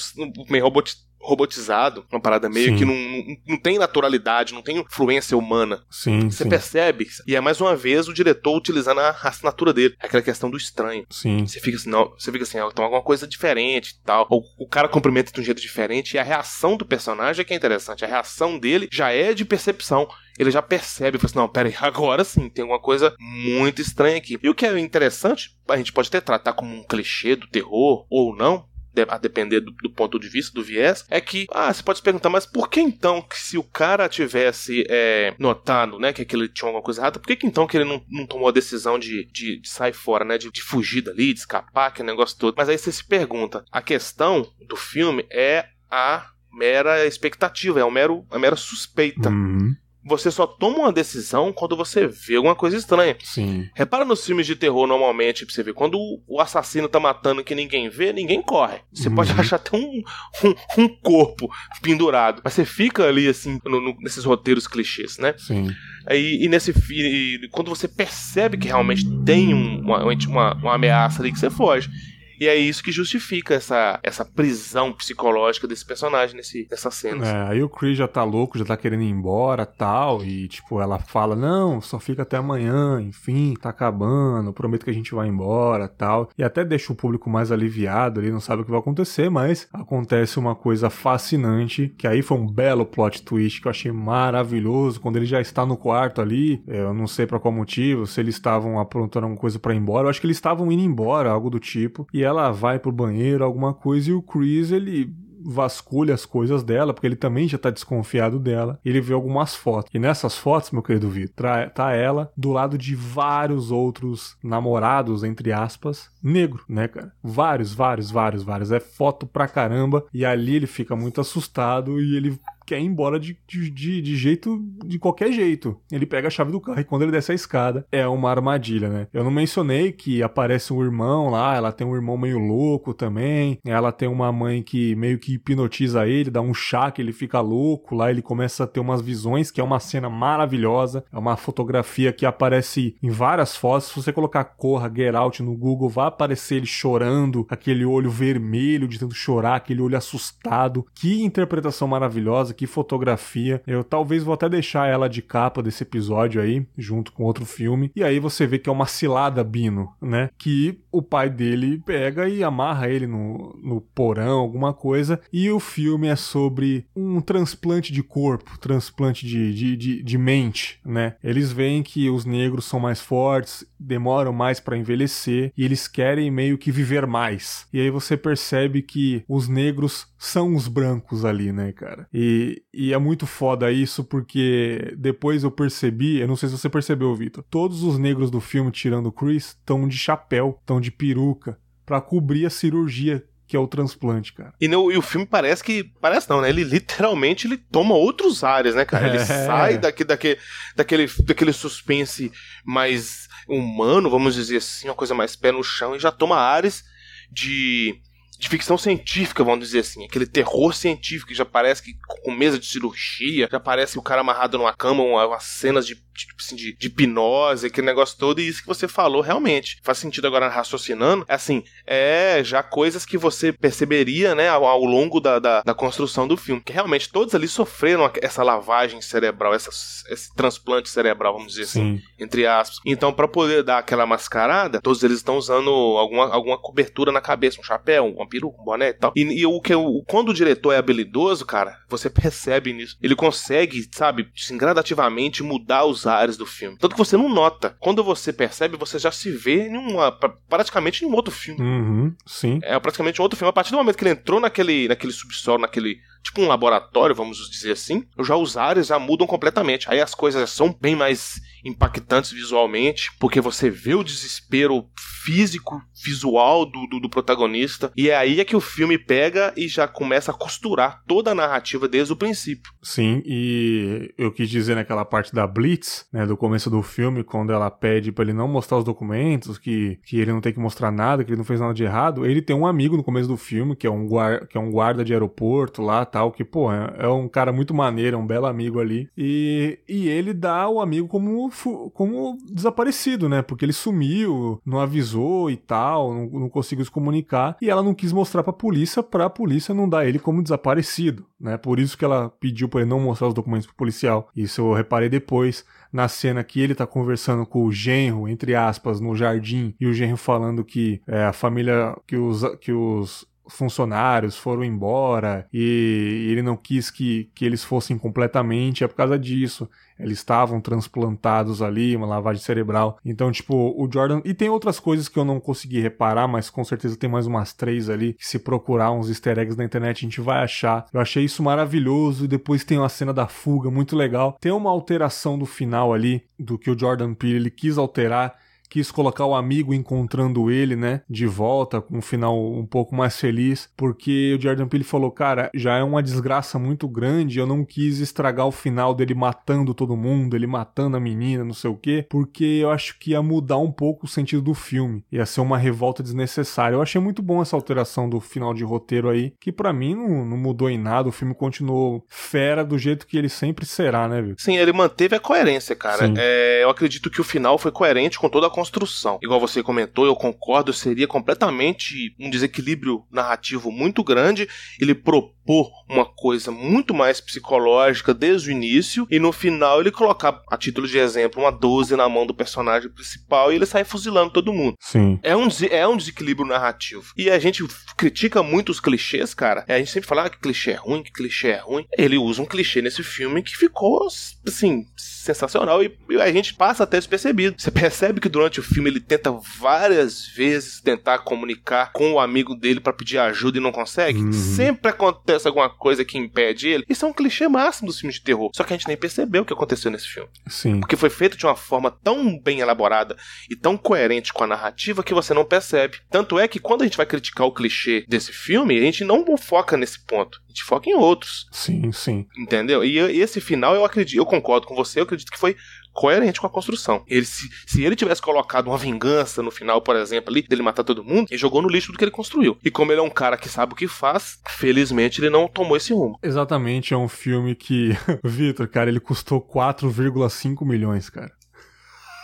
meio robotizados robotizado, uma parada meio sim. que não, não, não, tem naturalidade, não tem influência humana. Sim, Você sim. percebe, e é mais uma vez o diretor utilizando a assinatura dele, aquela questão do estranho. Sim. Você fica assim, não, você fica assim, ah, então alguma coisa diferente e tal. Ou o cara cumprimenta de um jeito diferente e a reação do personagem é que é interessante. A reação dele já é de percepção ele já percebe, fala assim, não, pera aí, <laughs> agora sim, tem alguma coisa muito estranha aqui. E o que é interessante, a gente pode até tratar como um clichê do terror ou não, a depender do, do, ponto de vista, do viés, é que, ah, você pode se perguntar, mas por que então que se o cara tivesse é, notado, né, que aquele tinha alguma coisa errada, por que, que então que ele não, não tomou a decisão de, de, de sair fora, né, de, de, fugir dali, de escapar, que negócio todo? Mas aí você se pergunta, a questão do filme é a mera expectativa, é a, mero, a mera suspeita. Uhum você só toma uma decisão quando você vê alguma coisa estranha. Sim. Repara nos filmes de terror, normalmente, pra você ver, quando o assassino tá matando que ninguém vê, ninguém corre. Você uhum. pode achar até um, um, um, corpo pendurado. Mas você fica ali, assim, no, no, nesses roteiros clichês, né? Sim. Aí, e nesse e, quando você percebe que realmente tem um, uma, uma, uma ameaça ali que você foge. E é isso que justifica essa, essa prisão psicológica desse personagem nesse, nessa cena. É, aí o Chris já tá louco, já tá querendo ir embora tal. E, tipo, ela fala: Não, só fica até amanhã, enfim, tá acabando, prometo que a gente vai embora tal. E até deixa o público mais aliviado, ele não sabe o que vai acontecer, mas acontece uma coisa fascinante, que aí foi um belo plot twist que eu achei maravilhoso. Quando ele já está no quarto ali, eu não sei para qual motivo, se eles estavam aprontando alguma coisa para ir embora, eu acho que eles estavam indo embora, algo do tipo. E ela vai pro banheiro, alguma coisa, e o Chris, ele vasculha as coisas dela, porque ele também já tá desconfiado dela. Ele vê algumas fotos. E nessas fotos, meu querido Vitor, tá ela do lado de vários outros namorados, entre aspas, negro, né, cara? Vários, vários, vários, vários. É foto pra caramba. E ali ele fica muito assustado e ele quer ir embora de, de, de, jeito, de qualquer jeito. Ele pega a chave do carro e quando ele desce a escada, é uma armadilha, né? Eu não mencionei que aparece um irmão lá, ela tem um irmão meio louco também, ela tem uma mãe que meio que hipnotiza ele, dá um chá que ele fica louco, lá ele começa a ter umas visões, que é uma cena maravilhosa, é uma fotografia que aparece em várias fotos, se você colocar Corra, Get Out no Google, vai aparecer ele chorando, aquele olho vermelho de tanto chorar, aquele olho assustado, que interpretação maravilhosa, que fotografia. Eu talvez vou até deixar ela de capa desse episódio aí, junto com outro filme. E aí você vê que é uma cilada Bino, né? Que o pai dele pega e amarra ele no, no porão, alguma coisa. E o filme é sobre um transplante de corpo, transplante de, de, de, de mente, né? Eles veem que os negros são mais fortes, demoram mais para envelhecer e eles querem meio que viver mais. E aí você percebe que os negros são os brancos ali, né, cara? E, e é muito foda isso porque depois eu percebi, eu não sei se você percebeu, Vitor, todos os negros do filme, tirando o Chris, estão de chapéu, estão de peruca, para cobrir a cirurgia que é o transplante, cara. E, no, e, o filme parece que. Parece não, né? Ele literalmente ele toma outros ares, né, cara? Ele <laughs> é. sai daqui, daqui, daquele, daquele suspense mais humano, vamos dizer assim, uma coisa mais pé no chão, e já toma ares de de ficção científica, vamos dizer assim. Aquele terror científico que já parece que com mesa de cirurgia, já parece o cara amarrado numa cama, umas cenas de tipo assim, de, de hipnose, aquele negócio todo, e isso que você falou realmente faz sentido agora raciocinando. É assim, é já coisas que você perceberia, né, ao, ao longo da, da, da, construção do filme. Que realmente todos ali sofreram essa lavagem cerebral, essa, esse transplante cerebral, vamos dizer assim, Sim. entre aspas. Então, para poder dar aquela mascarada, todos eles estão usando alguma, alguma cobertura na cabeça, um chapéu, um peruca, um boné e tal. E, e o que o, quando o diretor é habilidoso, cara, você percebe nisso. Ele consegue, sabe, assim, gradativamente mudar os ares do filme. Tanto que você não nota. Quando você percebe, você já se vê em uma, praticamente em um outro filme. Uhum, sim. É praticamente um outro filme. A partir do momento que ele entrou naquele, naquele subsolo, naquele tipo um laboratório, vamos dizer assim, já os ares já mudam completamente. Aí as coisas são bem mais impactantes visualmente, porque você vê o desespero físico, visual do, do, do, protagonista, e é aí é que o filme pega e já começa a costurar toda a narrativa desde o princípio. Sim, e eu quis dizer naquela parte da Blitz, né, do começo do filme, quando ela pede para ele não mostrar os documentos, que, que ele não tem que mostrar nada, que ele não fez nada de errado, ele tem um amigo no começo do filme, que é um, guarda, que é um guarda de aeroporto lá, tal, que, pô, é, é um cara muito maneiro, é um belo amigo ali, e, e ele dá o amigo como, como desaparecido, né, porque ele sumiu, não avisou e tal, não, não conseguiu se comunicar, e ela não quis mostrar pra polícia, pra polícia não dar ele como desaparecido, né, por isso que ela pediu pra ele não mostrar os documentos pro policial, isso eu reparei depois, na cena que ele tá conversando com o genro, entre aspas, no jardim, e o genro falando que é, a família, que os, que os funcionários foram embora e ele não quis que, que eles fossem completamente, é por causa disso. Eles estavam transplantados ali, uma lavagem cerebral. Então, tipo, o Jordan. E tem outras coisas que eu não consegui reparar, mas com certeza tem mais umas três ali. Que se procurar uns easter eggs na internet, a gente vai achar. Eu achei isso maravilhoso. E depois tem uma cena da fuga muito legal. Tem uma alteração do final ali, do que o Jordan Peele ele quis alterar quis colocar o amigo encontrando ele, né, de volta, com um final um pouco mais feliz, porque o Jordan Peele falou, cara, já é uma desgraça muito grande, eu não quis estragar o final dele matando todo mundo, ele matando a menina, não sei o quê, porque eu acho que ia mudar um pouco o sentido do filme, ia ser uma revolta desnecessária. Eu achei muito bom essa alteração do final de roteiro aí, que para mim não, não, mudou em nada, o filme continuou fera do jeito que ele sempre será, né, Vitor? Sim, ele manteve a coerência, cara. É, eu acredito que o final foi coerente com toda a construção. Igual você comentou, eu concordo, seria completamente um desequilíbrio narrativo muito grande ele propor uma coisa muito mais psicológica desde o início e no final ele colocar, a título de exemplo, uma 12 na mão do personagem principal e ele sair fuzilando todo mundo. Sim. É um, é um desequilíbrio narrativo. E a gente critica muito os clichês, cara. É, a gente sempre fala ah, que clichê é ruim, que clichê é ruim. Ele usa um clichê nesse filme que ficou, assim, sensacional e a gente passa até despercebido. Você percebe que durante o filme ele tenta várias vezes tentar comunicar com o amigo dele para pedir ajuda e não consegue. Uhum. Sempre acontece alguma coisa que impede ele. Isso é um clichê máximo dos filmes de terror. Só que a gente nem percebeu o que aconteceu nesse filme. Sim. Porque foi feito de uma forma tão bem elaborada e tão coerente com a narrativa que você não percebe. Tanto é que quando a gente vai criticar o clichê desse filme, a gente não foca nesse ponto. A gente foca em outros. Sim, sim. Entendeu? E esse final eu acredito, eu concordo com você, eu acredito que foi coerente com a construção. Ele, se, se ele tivesse colocado uma vingança no final, por exemplo, ali, dele matar todo mundo, ele jogou no lixo do que ele construiu. E como ele é um cara que sabe o que faz, felizmente ele não tomou esse rumo. Exatamente, é um filme que, <laughs> Vitor, cara, ele custou 4,5 milhões, cara.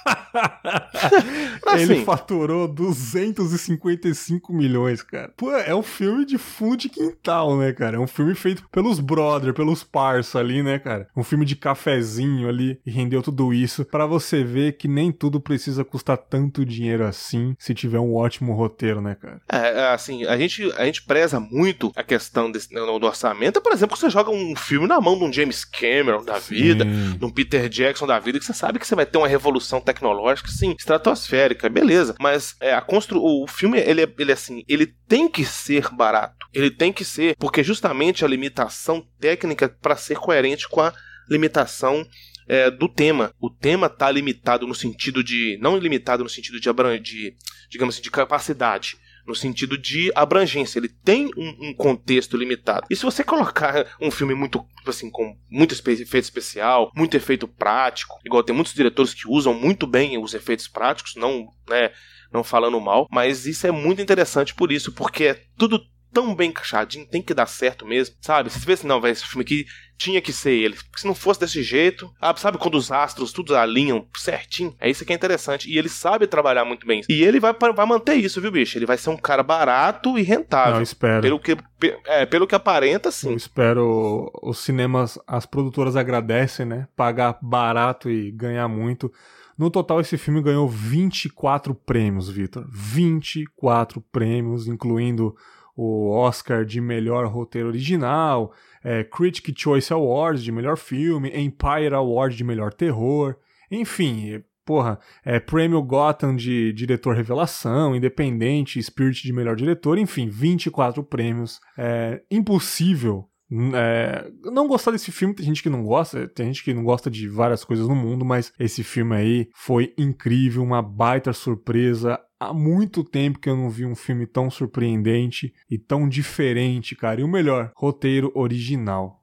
<laughs> assim, ele faturou 255 milhões, cara. Pô, é um filme de fundo de quintal, né, cara? É um filme feito pelos brother, pelos parça ali, né, cara? Um filme de cafezinho ali e rendeu tudo isso para você ver que nem tudo precisa custar tanto dinheiro assim se tiver um ótimo roteiro, né, cara? É, é assim, a gente, a gente preza muito a questão desse, do orçamento. Por exemplo, você joga um filme na mão de um James Cameron da vida, de um Peter Jackson da vida, que você sabe que você vai ter uma revolução tecnológica, sim, estratosférica, beleza. Mas é, a constru... o filme, ele, é, ele é assim, ele tem que ser barato. Ele tem que ser, porque justamente a limitação técnica para ser coerente com a limitação é, do tema. O tema está limitado no sentido de. Não limitado no sentido de, de digamos assim, de capacidade no sentido de abrangência. Ele tem um, um, contexto limitado. E se você colocar um filme muito, assim, com muito efeito especial, muito efeito prático, igual tem muitos diretores que usam muito bem os efeitos práticos, não, né, não falando mal, mas isso é muito interessante por isso, porque é tudo tão bem encaixadinho, tem que dar certo mesmo, sabe? Você vê assim, não, velho, esse filme aqui tinha que ser ele. Porque se não fosse desse jeito, sabe quando os astros tudo alinham certinho? É isso que é interessante. E ele sabe trabalhar muito bem. E ele vai, vai manter isso, viu, bicho? Ele vai ser um cara barato e rentável. Não, espero. Pelo que, é, pelo que aparenta, sim. Eu espero. Os cinemas, as produtoras agradecem, né? Pagar barato e ganhar muito. No total, esse filme ganhou 24 prêmios, Vitor. 24 prêmios, incluindo o Oscar de melhor roteiro original, é, Critic Choice Awards de melhor filme, Empire Award de melhor terror, enfim, porra, é, prêmio Gotham de diretor revelação, Independente, Spirit de melhor diretor, enfim, 24 prêmios. É impossível é, não gostar desse filme, tem gente que não gosta, tem gente que não gosta de várias coisas no mundo, mas esse filme aí foi incrível, uma baita surpresa. Há muito tempo que eu não vi um filme tão surpreendente e tão diferente, cara. E o melhor, roteiro original.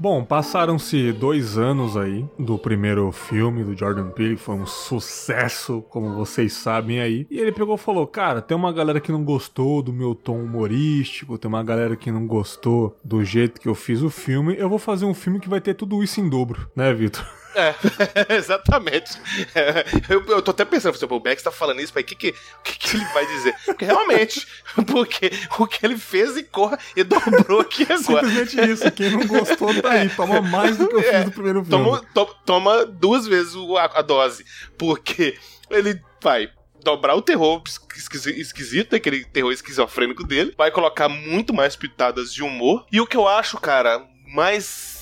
Bom, passaram-se dois anos aí do primeiro filme do Jordan Peele, foi um sucesso, como vocês sabem aí. E ele pegou e falou: Cara, tem uma galera que não gostou do meu tom humorístico, tem uma galera que não gostou do jeito que eu fiz o filme. Eu vou fazer um filme que vai ter tudo isso em dobro, né, Vitor? É, <laughs> exatamente. É, eu, eu tô até pensando, o Beck tá falando isso, o que, que, que, ele vai dizer? Porque realmente, <laughs> porque o que ele fez e corra e dobrou aqui agora. Simplesmente isso, quem não gostou tá aí, toma mais do que eu é, fiz no primeiro filme. Toma, to, toma duas vezes a, a dose, porque ele vai dobrar o terror esquisito, aquele terror esquizofrênico dele, vai colocar muito mais pitadas de humor. E o que eu acho, cara, mais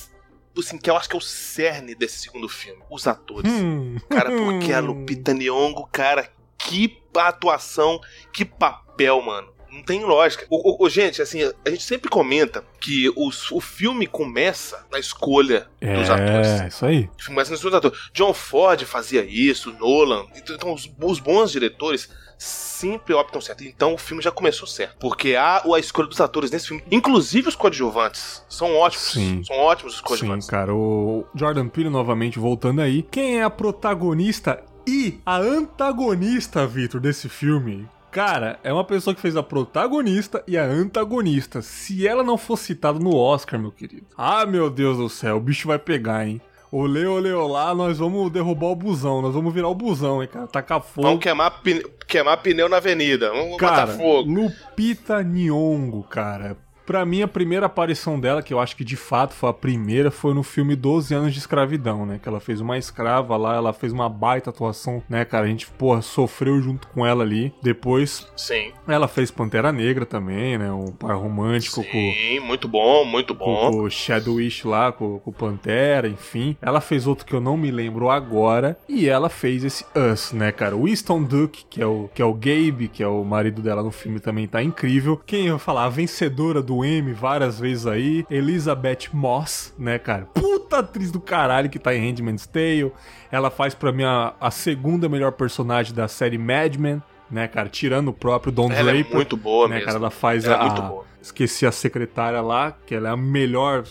assim, que eu acho que é o cerne desse segundo filme. Os atores. Hum. Cara, porque a Lupita Nyong'o, cara, que atuação, que papel, mano. Não tem lógica. O, o, gente, assim, a gente sempre comenta que os, o filme começa na escolha é, dos atores. É, isso aí. O filme começa na escolha dos atores. John Ford fazia isso, Nolan. Então, então os, os bons diretores sempre optam certo. Então o filme já começou certo. Porque há a escolha dos atores nesse filme, inclusive os coadjuvantes, são ótimos. Sim. São ótimos os coadjuvantes. Sim, cara. O Jordan Peele, novamente, voltando aí. Quem é a protagonista e a antagonista, Victor, desse filme? Cara, é uma pessoa que fez a protagonista e a antagonista. Se ela não for citada no Oscar, meu querido. Ah, meu Deus do céu, o bicho vai pegar, hein? Olê, olê, olá, nós vamos derrubar o busão, nós vamos virar o busão, hein, cara, tacar fogo. Vamos queimar, queimar pneu na avenida, vamos cara, botar fogo. Lupita Nyong'o, cara, Pra mim, a primeira aparição dela, que eu acho que de fato foi a primeira, foi no filme 12 anos de escravidão, né? Que ela fez uma escrava lá, ela fez uma baita atuação, né, cara? A gente, porra, sofreu junto com ela ali. Depois, Sim. ela fez Pantera Negra também, né? Um par romântico Sim, com. muito bom, muito bom. Com, com o Shadowwish lá, com, com o Pantera, enfim. Ela fez outro que eu não me lembro agora. E ela fez esse Us, né, cara? O Winston Duke, que é o, que é o Gabe, que é o marido dela no filme, também tá incrível. Quem eu falar? A vencedora do M várias vezes aí. Elizabeth Moss, né, cara? Puta atriz do caralho que tá em Handmaid's Tale. Ela faz pra mim a, a segunda melhor personagem da série Mad Men, né, cara? Tirando o próprio Don ela é Draper. É muito boa, né, mesmo. cara? Ela faz ela a. É muito boa. Esqueci a secretária lá, que ela é a melhor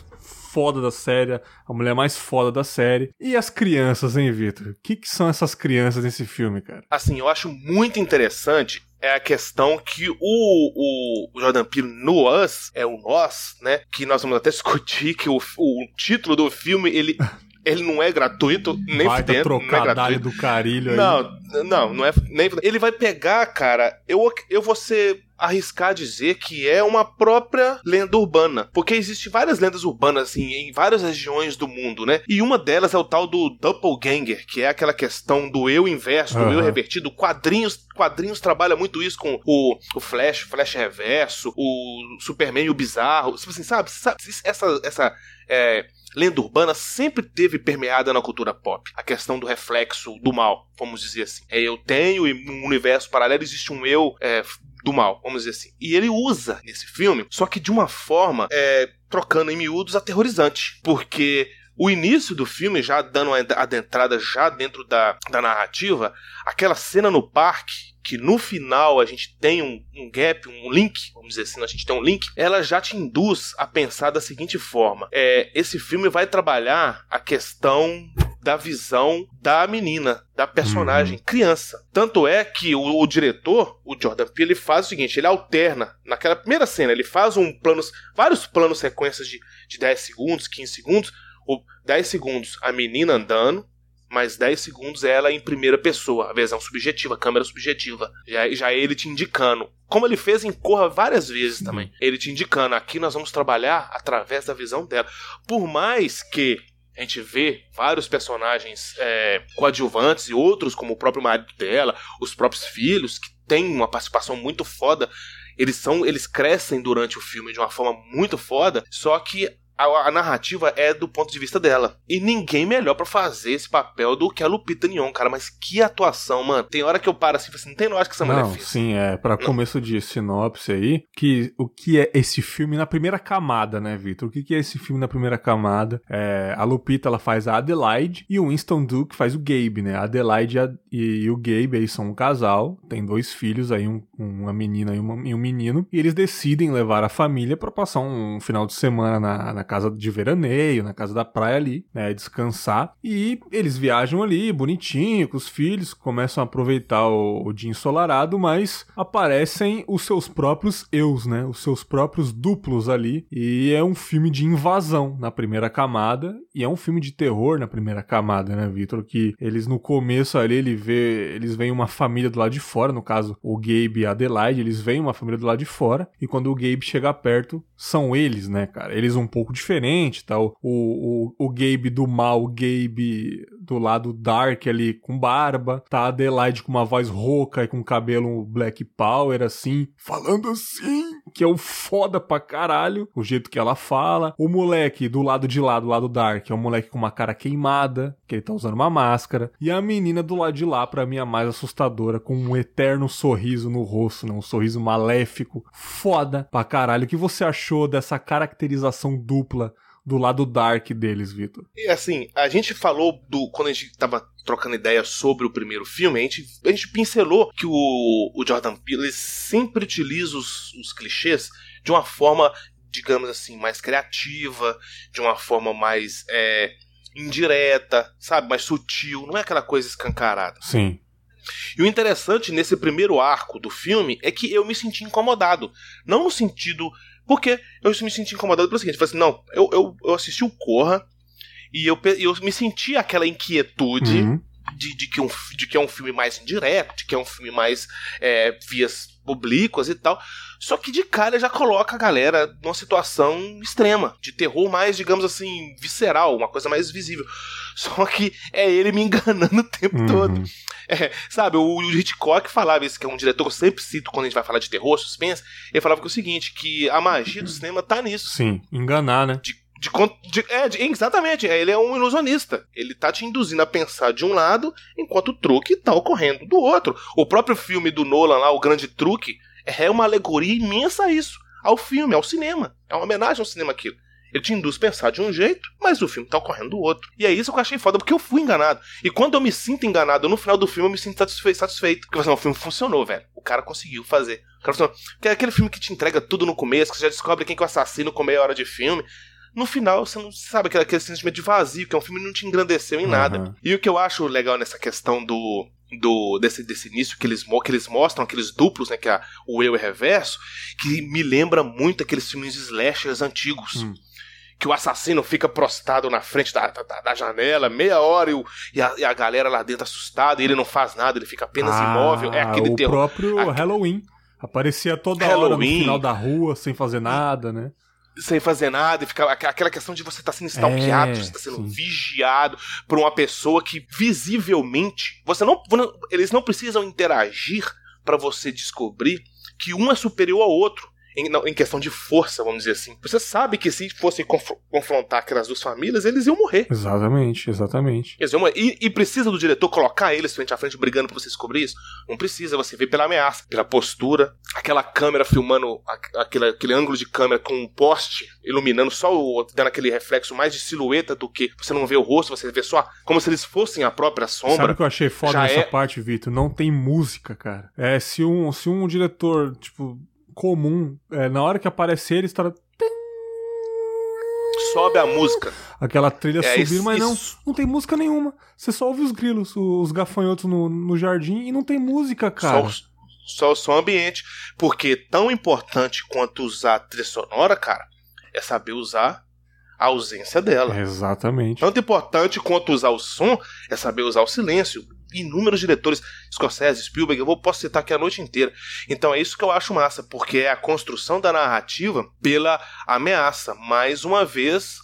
foda da série, a mulher mais foda da série. E as crianças, hein, Vitor? O que, que são essas crianças nesse filme, cara? Assim, eu acho muito interessante é a questão que o, o, Jordan Peele no Us, é o Nós, né? Que nós vamos até <laughs> discutir que o, o título do filme, ele <laughs> ele não é gratuito, nem vai fudendo, não é gratuito. do carilho aí. Não, não, não é nem Ele vai pegar, cara, eu, eu vou ser arriscar dizer que é uma própria lenda urbana, porque existem várias lendas urbanas assim em várias regiões do mundo, né? E uma delas é o tal do doppelganger, que é aquela questão do eu inverso, uhum. do eu revertido. Quadrinhos, quadrinhos trabalha muito isso com o, o Flash, Flash reverso, o Superman e o bizarro, assim, sabe? sabe essa essa é, lenda urbana sempre teve permeada na cultura pop. A questão do reflexo do mal, vamos dizer assim. É, eu tenho e num universo paralelo existe um eu é, do mal, vamos dizer assim. E ele usa nesse filme, só que de uma forma é, trocando em miúdos aterrorizante. Porque O início do filme, já dando a adentrada já dentro da, da narrativa, aquela cena no parque, que no final a gente tem um, um, gap, um link, vamos dizer assim, a gente tem um link, ela já te induz a pensar da seguinte forma: é, esse filme vai trabalhar a questão da visão da menina, da personagem uhum. criança. Tanto é que o, o, diretor, o Jordan Peele, ele faz o seguinte: ele alterna naquela primeira cena, ele faz um plano, vários planos sequências de, de 10 segundos, 15 segundos, 10 segundos a menina andando, mais 10 segundos ela em primeira pessoa, a visão subjetiva, a câmera subjetiva. Já, já ele te indicando. Como ele fez em Corra várias vezes também. Ele te indicando, aqui nós vamos trabalhar através da visão dela. Por mais que a gente vê vários personagens é, coadjuvantes e outros, como o próprio marido dela, os próprios filhos, que têm uma participação muito foda. Eles são, eles crescem durante o filme de uma forma muito foda, só que a, a, narrativa é do ponto de vista dela. E ninguém melhor para fazer esse papel do que a Lupita Nyong'o, cara. Mas que atuação, mano. Tem hora que eu paro assim, assim não tem lógica que essa não, mulher fez. Sim, é. Pra começo de sinopse aí, que o que é esse filme na primeira camada, né, Vitor? O que, que é esse filme na primeira camada? É, a Lupita, ela faz a Adelaide e o Winston Duke faz o Gabe, né? A Adelaide e, e o Gabe aí são um casal, tem dois filhos aí, um, uma menina e, uma, e, um menino, e eles decidem levar a família para passar um, um final de semana na, na casa de veraneio, na casa da praia ali, né, descansar. E eles viajam ali, bonitinho, com os filhos, começam a aproveitar o, o dia ensolarado, mas aparecem os seus próprios eus, né, os seus próprios duplos ali. E é um filme de invasão na primeira camada, e é um filme de terror na primeira camada, né, Vitor? Que eles no começo ali, ele vê, eles veem uma família do lado de fora, no caso, o Gabe e a Adelaide, eles veem uma família do lado de fora, e quando o Gabe chega perto, são eles, né, cara? Eles um pouco diferente, tá? O, o, o Gabe do mal, o Gabe do lado dark ali com barba, tá? Adelaide com uma voz rouca e com cabelo black power, assim, falando assim, que é o foda pra caralho, o jeito que ela fala. O moleque do lado de lá, do lado dark, é um moleque com uma cara queimada, que ele tá usando uma máscara. E a menina do lado de lá, pra mim, é a mais assustadora, com um eterno sorriso no rosto, né? Um sorriso maléfico, foda pra caralho. O que você achou dessa caracterização dupla do lado dark deles, Vitor. E assim, a gente falou do. Quando a gente tava trocando ideia sobre o primeiro filme, a gente, a gente pincelou que o, o Jordan Peele sempre utiliza os, os clichês de uma forma, digamos assim, mais criativa, de uma forma mais é, indireta, sabe? Mais sutil, não é aquela coisa escancarada. Sim. E o interessante nesse primeiro arco do filme é que eu me senti incomodado. Não no sentido porque eu me senti incomodado pelo seguinte: eu falei assim, não, eu, eu, eu assisti o Corra e eu, eu me senti aquela inquietude uhum. de, de, que um, de que é um filme mais indireto, de que é um filme mais é, vias oblíquas e tal. Só que de cara já coloca a galera numa situação extrema, de terror mais, digamos assim, visceral, uma coisa mais visível. <laughs> Só que é ele me enganando o tempo uhum. todo. É, sabe, o, Hitchcock falava isso, que é um diretor que eu sempre cito quando a gente vai falar de terror, suspense. Ele falava que é o seguinte: que a magia do cinema tá nisso. Sim, enganar, né? De, de, de, é, de, exatamente, é, ele é um ilusionista. Ele tá te induzindo a pensar de um lado, enquanto o truque tá ocorrendo do outro. O próprio filme do Nolan lá, O Grande Truque, é uma alegoria imensa a isso. Ao filme, ao cinema. É uma homenagem ao cinema aquilo. Ele te induz a pensar de um jeito, mas o filme tá ocorrendo do outro. E é isso que eu achei foda, porque eu fui enganado. E quando eu me sinto enganado, no final do filme eu me sinto satisfeito. satisfeito porque o filme funcionou, velho. O cara conseguiu fazer. O cara funcionou. Porque é aquele filme que te entrega tudo no começo, que você já descobre quem que é o assassino com meia hora de filme no final você não sabe aquele, aquele sentimento de vazio, que é um filme que não te engrandeceu em nada. Uhum. E o que eu acho legal nessa questão do. Do, desse, desse início que eles, que eles mostram, aqueles duplos, né? Que é o eu e reverso, que me lembra muito aqueles filmes de slashers antigos. Hum que o assassino fica prostado na frente da, da, da janela meia hora e, o, e, a, e, a, galera lá dentro assustada e ele não faz nada, ele fica apenas ah, imóvel. É aquele o terror. O próprio Halloween. Aparecia toda Halloween. hora no final da rua, sem fazer nada, né? Sem fazer nada, e fica aquela questão de você estar tá sendo stalkeado, é, você estar tá sendo sim. vigiado por uma pessoa que visivelmente. você não Eles não precisam interagir para você descobrir que um é superior ao outro em, não, em questão de força, vamos dizer assim. Você sabe que se fossem conf confrontar aquelas duas famílias, eles iam morrer. Exatamente, exatamente. Eles iam morrer. E, e, precisa do diretor colocar eles frente a frente brigando pra você descobrir isso? Não precisa, você vê pela ameaça, pela postura, aquela câmera filmando, aquele, aquele ângulo de câmera com um poste iluminando só o. dando aquele reflexo mais de silhueta do que você não vê o rosto, você vê só como se eles fossem a própria sombra. Sabe o que eu achei foda nessa é... parte, Vitor? Não tem música, cara. É, se um, se um diretor, tipo, comum, é, na hora que aparecer, ele está sobe a música. Aquela trilha é, subir, mas não, não tem música nenhuma. Você só ouve os grilos, os gafanhotos no, no jardim e não tem música, cara. Só, só o som ambiente. Porque tão importante quanto usar a trilha sonora, cara, é saber usar a ausência dela. Exatamente. Tanto importante quanto usar o som é saber usar o silêncio inúmeros diretores, Scorsese, Spielberg, eu vou, posso citar aqui a noite inteira. Então é isso que eu acho massa, porque é a construção da narrativa pela ameaça. Mais uma vez,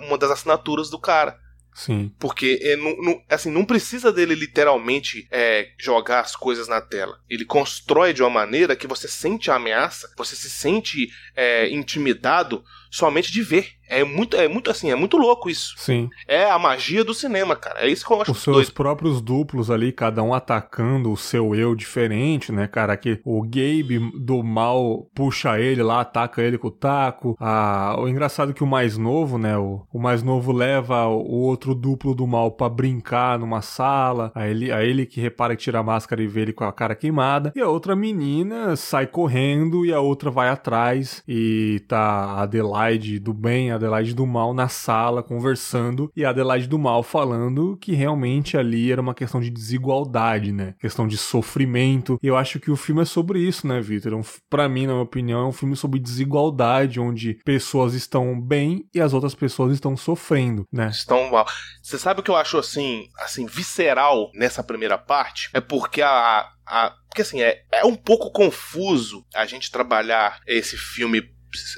uma das assinaturas do cara. Sim. Porque é, não, não, assim, não precisa dele literalmente é, jogar as coisas na tela. Ele constrói de uma maneira que você sente a ameaça, você se sente é, intimidado somente de ver. É muito, é muito assim, é muito louco isso. Sim. É a magia do cinema, cara. É isso que eu acho Os seus doido. próprios duplos ali, cada um atacando o seu eu diferente, né, cara? Que o Gabe do mal puxa ele lá, ataca ele com o taco. Ah, o engraçado é que o mais novo, né? O, o mais novo leva o outro duplo do mal para brincar numa sala. Aí ele, aí ele que repara que tira a máscara e vê ele com a cara queimada. E a outra menina sai correndo e a outra vai atrás. E tá a Adelaide do bem, Adelaide do mal na sala conversando e a Adelaide do mal falando que realmente ali era uma questão de desigualdade, né? Questão de sofrimento. E eu acho que o filme é sobre isso, né, Victor? É um, para mim, na minha opinião, é um filme sobre desigualdade, onde pessoas estão bem e as outras pessoas estão sofrendo, né? Estão mal. Você sabe o que eu acho assim, assim visceral nessa primeira parte? É porque a, a porque assim, é, é um pouco confuso a gente trabalhar esse filme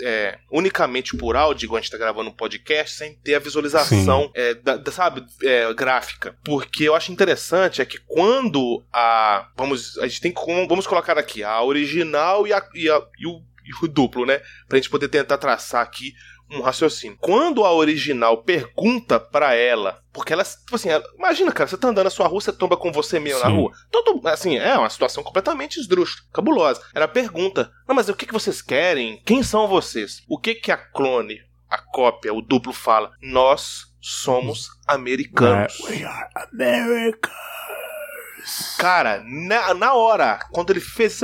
é, unicamente por áudio, igual a gente tá gravando um podcast, sem ter a visualização, é, da, da, sabe, é, gráfica. Porque eu acho interessante é que quando a. Vamos. A gente tem como. Vamos colocar aqui a original e, a, e, a, e, o, e o duplo, né? Pra gente poder tentar traçar aqui um raciocínio. Quando a original pergunta para ela, porque ela, tipo assim, ela, imagina, cara, você tá andando na sua rua, você tomba com você mesmo Sim. na rua. Todo, assim, é uma situação completamente esdrúxula, cabulosa. Ela pergunta: "Não, mas o que que vocês querem? Quem são vocês?" O que que a clone, a cópia, o duplo fala? Nós somos americanos. We are Americans. Cara, na, na hora, quando ele fez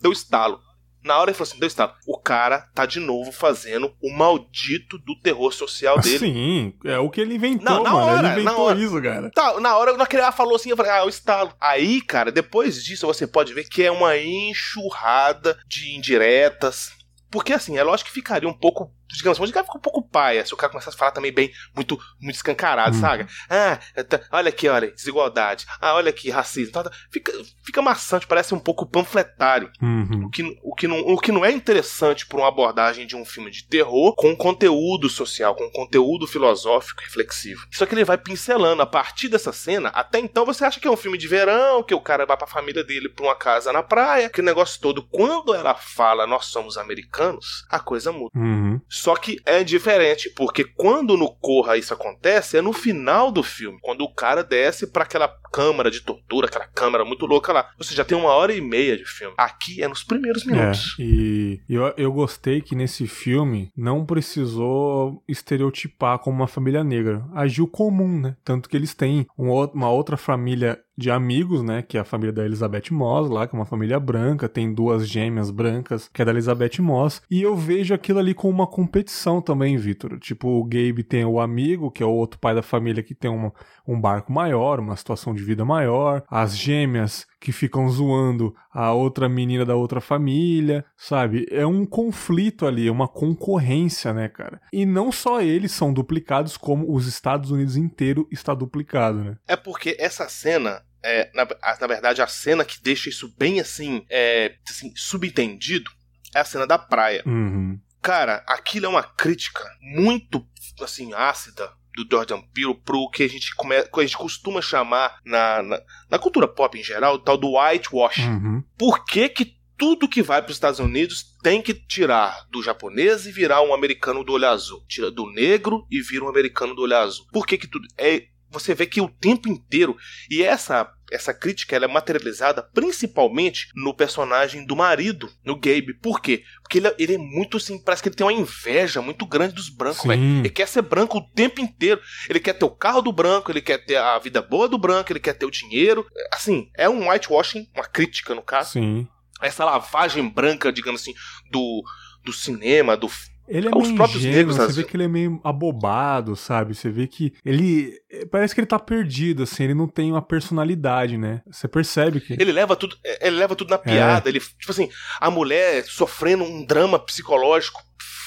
deu estalo. Na hora ele falou assim: Deus está. O cara tá de novo fazendo o maldito do terror social dele. Sim, é o que ele inventou, não, na mano. Hora, ele inventou hora, isso, cara. Tá, na hora que ele falou assim, eu falei, ah, o estalo. Aí, cara, depois disso você pode ver que é uma enxurrada de indiretas. Porque assim, é lógico que ficaria um pouco digamos, o cara fica um pouco paia se o cara começar a falar também bem, muito, muito escancarado, hum. sabe? Ah, tá, olha aqui, olha, desigualdade. Ah, olha aqui, racismo. Tá, tá. Fica, fica maçante, parece um pouco panfletário. Uhum. O, que, o, que não, o que não é interessante por uma abordagem de um filme de terror com conteúdo social, com conteúdo filosófico reflexivo. Só que ele vai pincelando a partir dessa cena. Até então você acha que é um filme de verão, que o cara vai pra família dele pra uma casa na praia, que o negócio todo. Quando ela fala nós somos americanos, a coisa muda. Uhum. Só que é diferente, porque quando no Corra isso acontece, é no final do filme, quando o cara desce para aquela câmara de tortura, aquela câmara muito louca lá. Você já tem uma hora e meia de filme. Aqui é nos primeiros é, minutos. É, e eu, eu gostei que nesse filme não precisou estereotipar como uma família negra. Agiu comum, né? Tanto que eles têm um, uma outra família de amigos, né? Que é a família da Elizabeth Moss lá, que é uma família branca, tem duas gêmeas brancas, que é da Elizabeth Moss. E eu vejo aquilo ali como uma competição também, Vitor. Tipo, o Gabe tem o amigo, que é o outro pai da família que tem uma, um barco maior, uma situação de vida maior. As gêmeas que ficam zoando a outra menina da outra família, sabe? É um conflito ali, é uma concorrência, né, cara? E não só eles são duplicados, como os Estados Unidos inteiro está duplicado, né? É porque essa cena é, na, na, verdade, a cena que deixa isso bem assim, é, assim, subentendido é a cena da praia. Uhum. Cara, aquilo é uma crítica muito, assim, ácida do Jordan Peele pro que a gente, come, que a gente costuma chamar na, na, na, cultura pop em geral, o tal do whitewash. Uhum. Por que que tudo que vai para os Estados Unidos tem que tirar do japonês e virar um americano do olho azul. Tira do negro e vira um americano do olho azul. Por que que tudo é você vê que o tempo inteiro e essa essa crítica ela é materializada principalmente no personagem do marido, no Gabe. Por quê? Porque ele, ele é muito assim, parece que ele tem uma inveja muito grande dos brancos, velho. Ele quer ser branco o tempo inteiro. Ele quer ter o carro do branco, ele quer ter a vida boa do branco, ele quer ter o dinheiro. Assim, é um whitewashing, uma crítica no caso. Sim. Essa lavagem branca, digamos assim, do, do cinema, do ele é Os meio próprios ingênuo, negros, você vê que ele é meio abobado, sabe? Você vê que ele. Parece que ele tá perdido, assim, ele não tem uma personalidade, né? Você percebe que. Ele leva tudo, ele leva tudo na piada. É. Ele, tipo assim, a mulher sofrendo um drama psicológico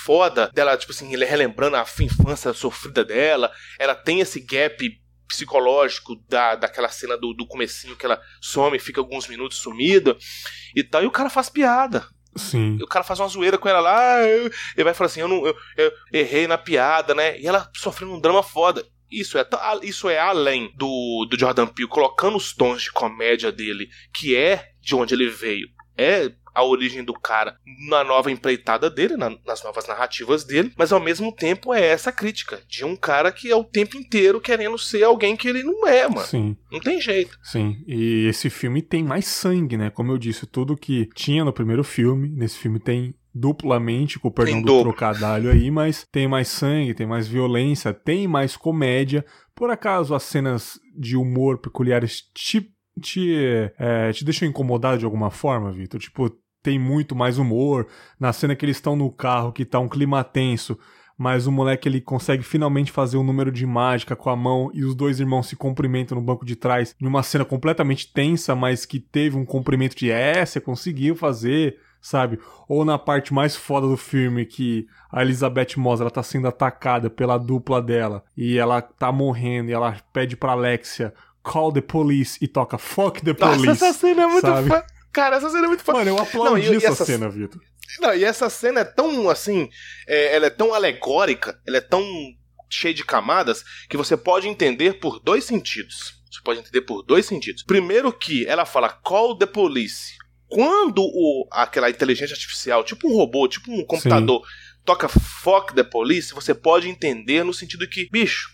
foda dela, tipo assim, ele relembrando a infância sofrida dela. Ela tem esse gap psicológico da, daquela cena do, do comecinho que ela some e fica alguns minutos sumida e tal, e o cara faz piada. Sim. E o cara faz uma zoeira com ela lá, ele vai falar assim: eu, não, eu, eu errei na piada, né? E ela sofrendo um drama foda. Isso é, isso é além do, do Jordan Peele colocando os tons de comédia dele, que é de onde ele veio. É a origem do cara na nova empreitada dele, na, nas novas narrativas dele, mas ao mesmo tempo é essa crítica de um cara que é o tempo inteiro querendo ser alguém que ele não é, mano. Sim. Não tem jeito. Sim. E esse filme tem mais sangue, né? Como eu disse, tudo que tinha no primeiro filme, nesse filme tem duplamente, com o perdão do trocadilho aí, mas tem mais sangue, tem mais violência, tem mais comédia. Por acaso as cenas de humor peculiares te, te, é, te deixam incomodado de alguma forma, Vitor? Tipo, tem muito mais humor. Na cena que eles estão no carro, que tá um clima tenso, mas o moleque ele consegue finalmente fazer um número de mágica com a mão e os dois irmãos se cumprimentam no banco de trás, em uma cena completamente tensa, mas que teve um cumprimento de é, você conseguiu fazer, sabe? Ou na parte mais foda do filme que a Elizabeth Moss ela tá sendo atacada pela dupla dela e ela tá morrendo e ela pede pra Alexia call the police e toca fuck the police. Nossa, essa cena é muito foda. Cara, essa cena é muito foda. Mano, eu aplaudi não, e, essa, cena, Vitor. Não, e essa cena é tão, assim, é, ela é tão alegórica, ela é tão cheia de camadas, que você pode entender por dois sentidos. Você pode entender por dois sentidos. Primeiro que ela fala call the police. Quando o, aquela inteligência artificial, tipo um robô, tipo um computador, Sim. toca fuck the police, você pode entender no sentido que, bicho,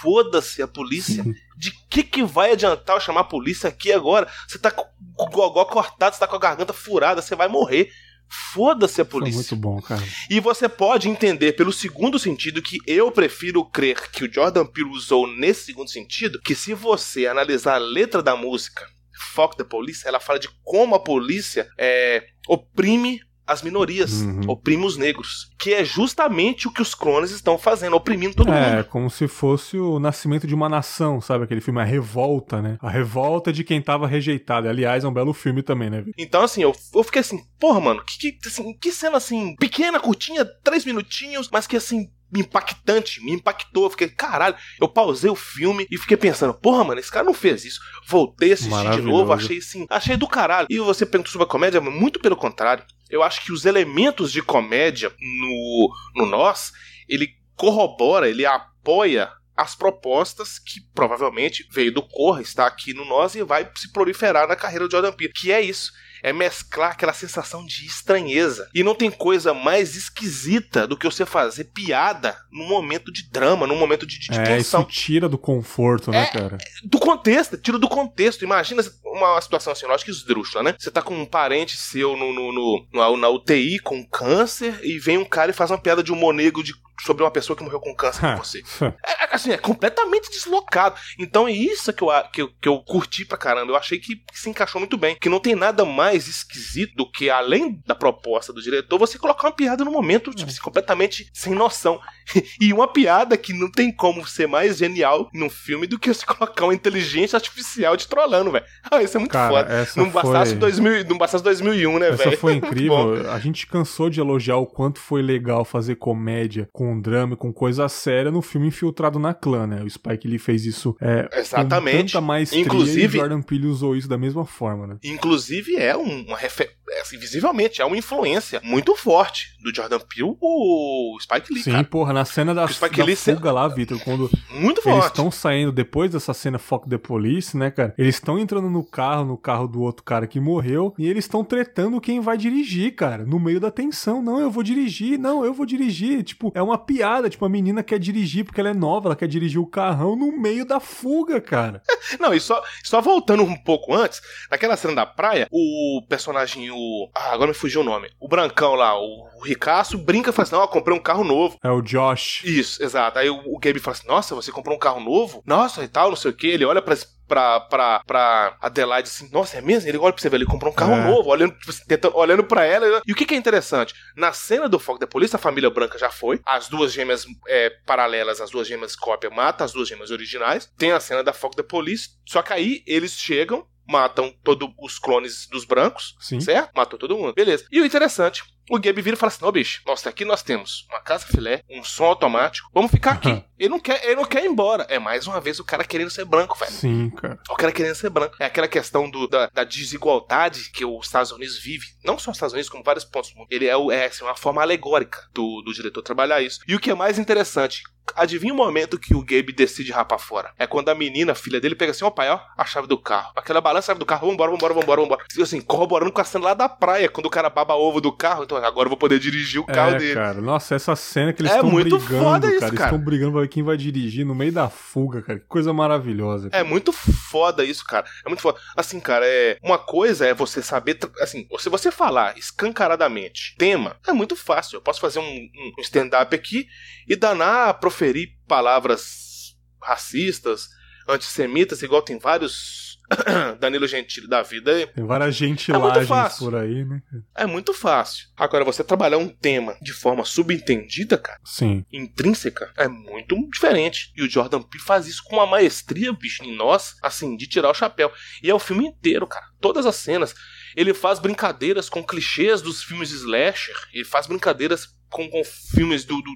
foda-se a polícia. De que que vai adiantar eu chamar a polícia aqui agora? Você tá com o gogó cortado, você tá com a garganta furada, você vai morrer. Foda-se a polícia. Foi muito bom, cara. E você pode entender pelo segundo sentido que eu prefiro crer que o Jordan Peele usou nesse segundo sentido, que se você analisar a letra da música Fuck the Police, ela fala de como a polícia é, oprime as minorias, uhum. oprime os negros. Que é justamente o que os clones estão fazendo, oprimindo todo é, mundo. É, como se fosse o nascimento de uma nação, sabe? Aquele filme A Revolta, né? A revolta de quem tava rejeitado. Aliás, é um belo filme também, né? Então, assim, eu, eu fiquei assim, porra, mano, que, que, assim, que cena assim, pequena, curtinha, três minutinhos, mas que assim, impactante, me impactou. Eu fiquei, caralho, eu pausei o filme e fiquei pensando, porra, mano, esse cara não fez isso. Voltei a assistir de novo, achei assim, achei do caralho. E você perguntou sobre a comédia, muito pelo contrário. Eu acho que os elementos de comédia no, no Nós, ele corrobora, ele apoia as propostas que provavelmente veio do Corra, está aqui no Nós e vai se proliferar na carreira de Jordan Peele. Que é isso é mesclar aquela sensação de estranheza. E não tem coisa mais esquisita do que você fazer piada num momento de drama, num momento de, de, é, tensão. Isso tira do conforto, né, é, cara? Do contexto, tira do contexto. Imagina uma situação assim, lógico que esdrúxula, né? Você tá com um parente seu no, no, no, na UTI com câncer e vem um cara e faz uma piada de humor negro de sobre uma pessoa que morreu com câncer com <laughs> você. É, é, assim, é completamente deslocado. Então é isso que eu, que, eu, que eu curti pra caramba. Eu achei que se encaixou muito bem. Que não tem nada mais esquisito do que, além da proposta do diretor, você colocar uma piada no momento, tipo assim, completamente sem noção. <laughs> e uma piada que não tem como ser mais genial num filme do que você <laughs> colocar uma inteligência artificial de trollando, velho. Ah, isso é muito Cara, foda. Não, foi... bastasse 2000, não bastasse 2001, né, velho? Essa véio? foi <laughs> incrível. a gente cansou de elogiar o quanto foi legal fazer comédia com drama, com coisa séria no filme Infiltrado na Clã, né? O Spike Lee fez isso é, Exatamente. com tanta maestria Inclusive, e Jordan Peele usou isso da mesma forma, né? Inclusive é uma referência, assim, visivelmente, é uma influência muito forte do Jordan Peele o Spike Lee, Sim, cara. porra, na cena da, Spike da Lee fuga lá, Vitor, quando muito eles forte. estão saindo depois dessa cena Fuck the Police, né, cara? Eles estão entrando no carro, no carro do outro cara que morreu, e eles estão tretando quem vai dirigir, cara, no meio da tensão. Não, eu vou dirigir, não, eu vou dirigir. Tipo, é uma piada, tipo, a menina quer dirigir porque ela é nova, ela quer dirigir o carrão no meio da fuga, cara. <laughs> Não, e só, só voltando um pouco antes, naquela cena da praia, o personagem, o. Ah, agora me fugiu o nome. O Brancão lá, o, o Ricaço, brinca e fala assim: Não, eu comprei um carro novo. É o Josh. Isso, exato. Aí o, o Gabe fala assim: Nossa, você comprou um carro novo? Nossa, e tal, não sei o que. Ele olha pra, pra, pra, pra Adelaide assim: Nossa, é mesmo? Ele olha pra você ver, ele comprou um carro É. novo, olhando, tentando, olhando pra ela. E o que, que é interessante? Na cena do Foco da Polícia, a família branca já foi. As duas gêmeas é, paralelas, as duas gêmeas cópia, mata as duas gêmeas originais. Tem a cena da Foco da Polícia. Só que aí eles chegam. Matam todos os clones dos brancos, Sim. certo? Matou todo mundo. Beleza. E o interessante, o Gabe vira e fala assim: Ô bicho, nossa, aqui nós temos uma casa filé, um som automático, vamos ficar aqui. ele, não quer, ele não quer ir embora. É mais uma vez o cara querendo ser branco, velho. Sim, cara. O cara querendo ser branco. É aquela questão do, da, da desigualdade que os Estados Unidos vive. Não só os Estados Unidos, como vários pontos do mundo. Ele é, o- é assim, uma forma alegórica do, do diretor trabalhar isso. E o que é mais interessante, adivinha o momento que o Gabe decide rapar fora? É quando a menina, filha dele, pega assim, ó pai, ó, a chave do carro. Aquela balança a chave do carro, vambora, vambora, vambora, vambora. E, Assim, corroborando com a cena lá da praia, quando o cara baba ovo do carro. Então agora eu vou poder dirigir o carro é, dele. cara. Nossa, essa cena que eles É estão muito brigando, foda isso, cara. Eles cara. estão brigando pra ver quem vai dirigir no meio da fuga, cara. Que coisa maravilhosa. É muito foda isso, cara. É muito foda. Assim, cara, é. Uma coisa é você saber. Assim, se você falar escancaradamente tema, é muito fácil. Eu posso fazer um, um- stand-up aqui e danar a proferir palavras racistas, antissemitas, igual tem vários <coughs> Danilo Gentili da vida. Tem várias gentilagens fácil. por aí, né? É muito fácil. Agora, você trabalhar um tema de forma subentendida, cara, Sim. intrínseca, é muito diferente. E o Jordan Peele faz isso com uma maestria, bicho, em nós, assim, de tirar o chapéu. E é o filme inteiro, cara. Todas as cenas. Ele faz brincadeiras com clichês dos filmes slasher. Ele faz brincadeiras com, com filmes do, do,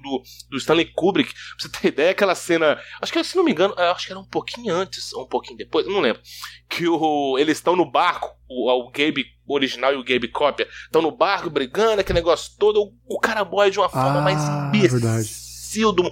do- Stanley Kubrick. Pra você ter <laughs> ideia, aquela cena. Acho que, se não me engano, é, acho que era um pouquinho antes, ou um pouquinho depois, não lembro. Que o, eles estão no barco, o, o Gabe original e o Gabe cópia, estão no barco brigando, aquele negócio todo. O, o cara boia de uma forma Ah, mais imbecil verdade. do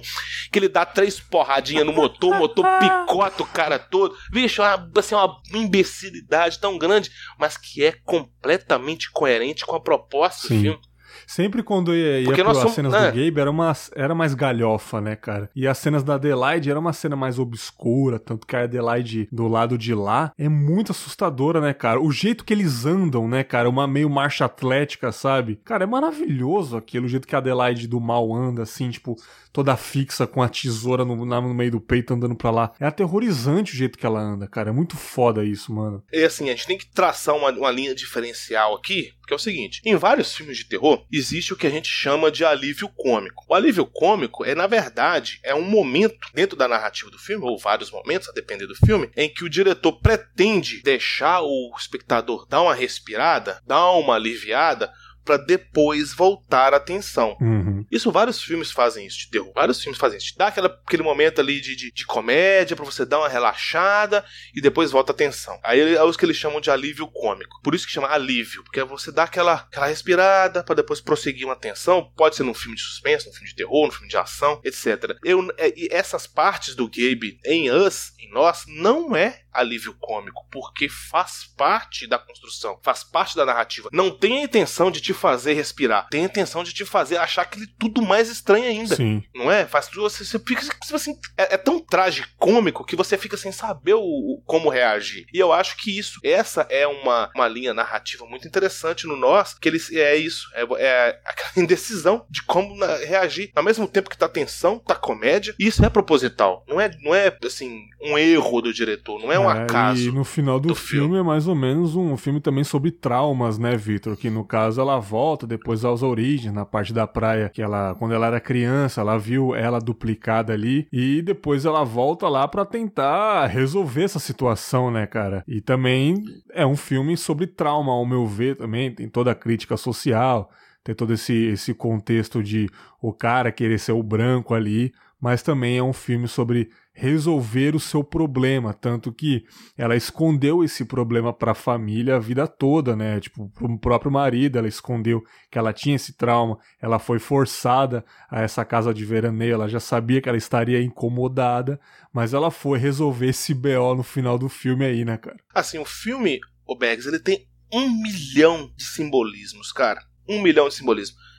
que ele dá três porradinhas no motor, o motor <laughs> picota o cara todo. Vixe, é uma, assim, uma imbecilidade tão grande, mas que é completamente coerente com a proposta Sim. do filme. Sempre quando ia, ia Porque pro somos- cenas é. do Gabe, era, uma, era mais galhofa, né, cara? E as cenas da Adelaide era uma cena mais obscura, tanto que a Adelaide do lado de lá é muito assustadora, né, cara? O jeito que eles andam, né, cara? Uma meio marcha atlética, sabe? Cara, é maravilhoso aquilo, o jeito que a Adelaide do mal anda, assim, tipo, toda fixa com a tesoura no, na- no meio do peito andando pra lá. É aterrorizante o jeito que ela anda, cara. É muito foda isso, mano. E assim, a gente tem que traçar uma, uma linha diferencial aqui, porque é o seguinte: em vários filmes de terror, existe o que a gente chama de alívio cômico. O alívio cômico é, na verdade, é um momento dentro da narrativa do filme, ou vários momentos, a depender do filme, em que o diretor pretende deixar o espectador dar uma respirada, dar uma aliviada, pra depois voltar a atenção. Uhum. Isso vários filmes fazem isso de terror. Vários filmes fazem isso. Dá aquela, aquele momento ali de, de, de comédia pra você dar uma relaxada e depois volta a atenção. Aí é os que eles chamam de alívio cômico. Por isso que chama alívio, porque é você dá aquela, aquela respirada pra depois prosseguir uma atenção. Pode ser num filme de suspense, num filme de terror, num filme de ação, etc. Eu, é, e essas partes do Gabe em Us, em nós, não é alívio cômico, porque faz parte da construção, faz parte da narrativa. Não tem a intenção de te fazer respirar, tem a intenção de te fazer achar aquele tudo mais estranho ainda. Sim. Não é? Faz tudo, você, você fica tipo assim, é, é tão tragicômico que você fica sem saber o, o- como reagir. E eu acho que isso, essa é uma, uma linha narrativa muito interessante no nós, que eles é isso, é, é aquela <laughs> indecisão de como na- reagir. Ao mesmo tempo que tá tensão, tá comédia, e isso é proposital. Não é, não é assim, um erro do diretor, não é um É, acaso. E no final do, do filme, filme. é mais ou menos um filme também sobre traumas, né, Victor? Que no caso ela volta depois às origens, na parte da praia, que ela, quando ela era criança, ela viu ela duplicada ali, e depois ela volta lá pra tentar resolver essa situação, né, cara? E também é um filme sobre trauma, ao meu ver, também tem toda a crítica social. ter todo esse, esse contexto de o cara querer ser o branco ali, mas também é um filme sobre resolver o seu problema, tanto que ela escondeu esse problema para a família a vida toda, né? Tipo, pro próprio marido, ela escondeu que ela tinha esse trauma, ela foi forçada a essa casa de veraneio, ela já sabia que ela estaria incomodada, mas ela foi resolver esse BO no final do filme aí, né, cara? Assim, o filme, o Bags, ele tem um milhão de simbolismos, cara. Um milhão de simbolismos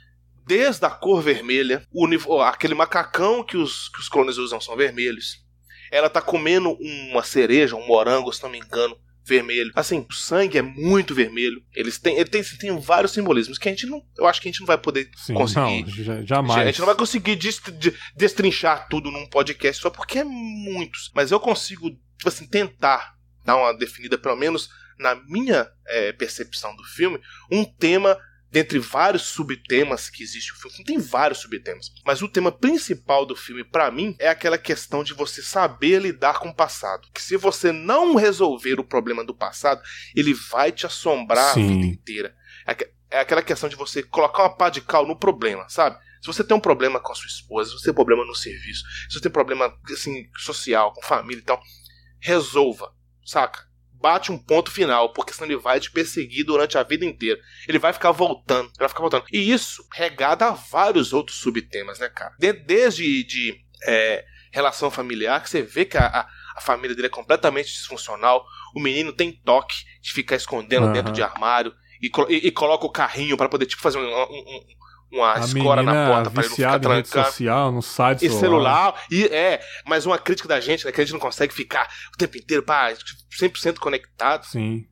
desde a cor vermelha, o, aquele macacão que os, que os clones usam são vermelhos. Ela tá comendo uma cereja, um morango, se não me engano, vermelho. Assim, o sangue é muito vermelho. Eles têm, ele tem, tem vários simbolismos que a gente não. Eu acho que a gente não vai poder Sim, conseguir. Não, jamais. A gente não vai conseguir destrinchar tudo num podcast só porque é muitos. Mas eu consigo, tipo assim, tentar dar uma definida, pelo menos na minha é, percepção do filme, um tema dentre vários subtemas que existe o filme, tem vários subtemas, mas o tema principal do filme para mim é aquela questão de você saber lidar com o passado. Que se você não resolver o problema do passado, ele vai te assombrar Sim. a vida inteira. É, é aquela questão de você colocar uma pá de cal no problema, sabe? Se você tem um problema com a sua esposa, se você tem um problema no serviço, se você tem um problema assim social, com família e tal, resolva, saca? Bate um ponto final, porque senão ele vai te perseguir durante a vida inteira. Ele vai ficar voltando, ele vai ficar voltando. E isso regada a vários outros subtemas, né, cara? De, desde de é, relação familiar, que você vê que a, a, a, família dele é completamente disfuncional. O menino tem toque de ficar escondendo uhum. dentro de armário e, e, e, coloca o carrinho para poder tipo fazer um, um, uma a escora na porta para ele não ficar trancando. social, no site e celular. E é, mas uma crítica da gente, né, que a gente não consegue ficar o tempo inteiro, pá, 100% conectado. Sim.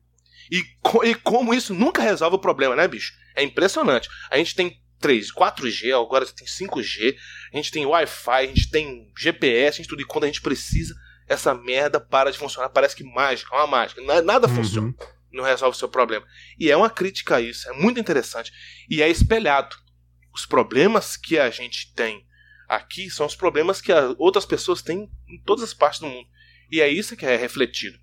E, e como isso nunca resolve o problema, né, bicho? É impressionante. A gente tem 3, 4G, agora tem 5G, a gente tem Wi-Fi, a gente tem GPS, a gente tudo. E quando a gente precisa, essa merda para de funcionar. Parece que mágica, é uma mágica. Nada uhum. funciona. Não resolve o seu problema. E é uma crítica a isso. É muito interessante. E é espelhado os problemas que a gente tem aqui são os problemas que outras pessoas têm em todas as partes do mundo. E é isso que é refletido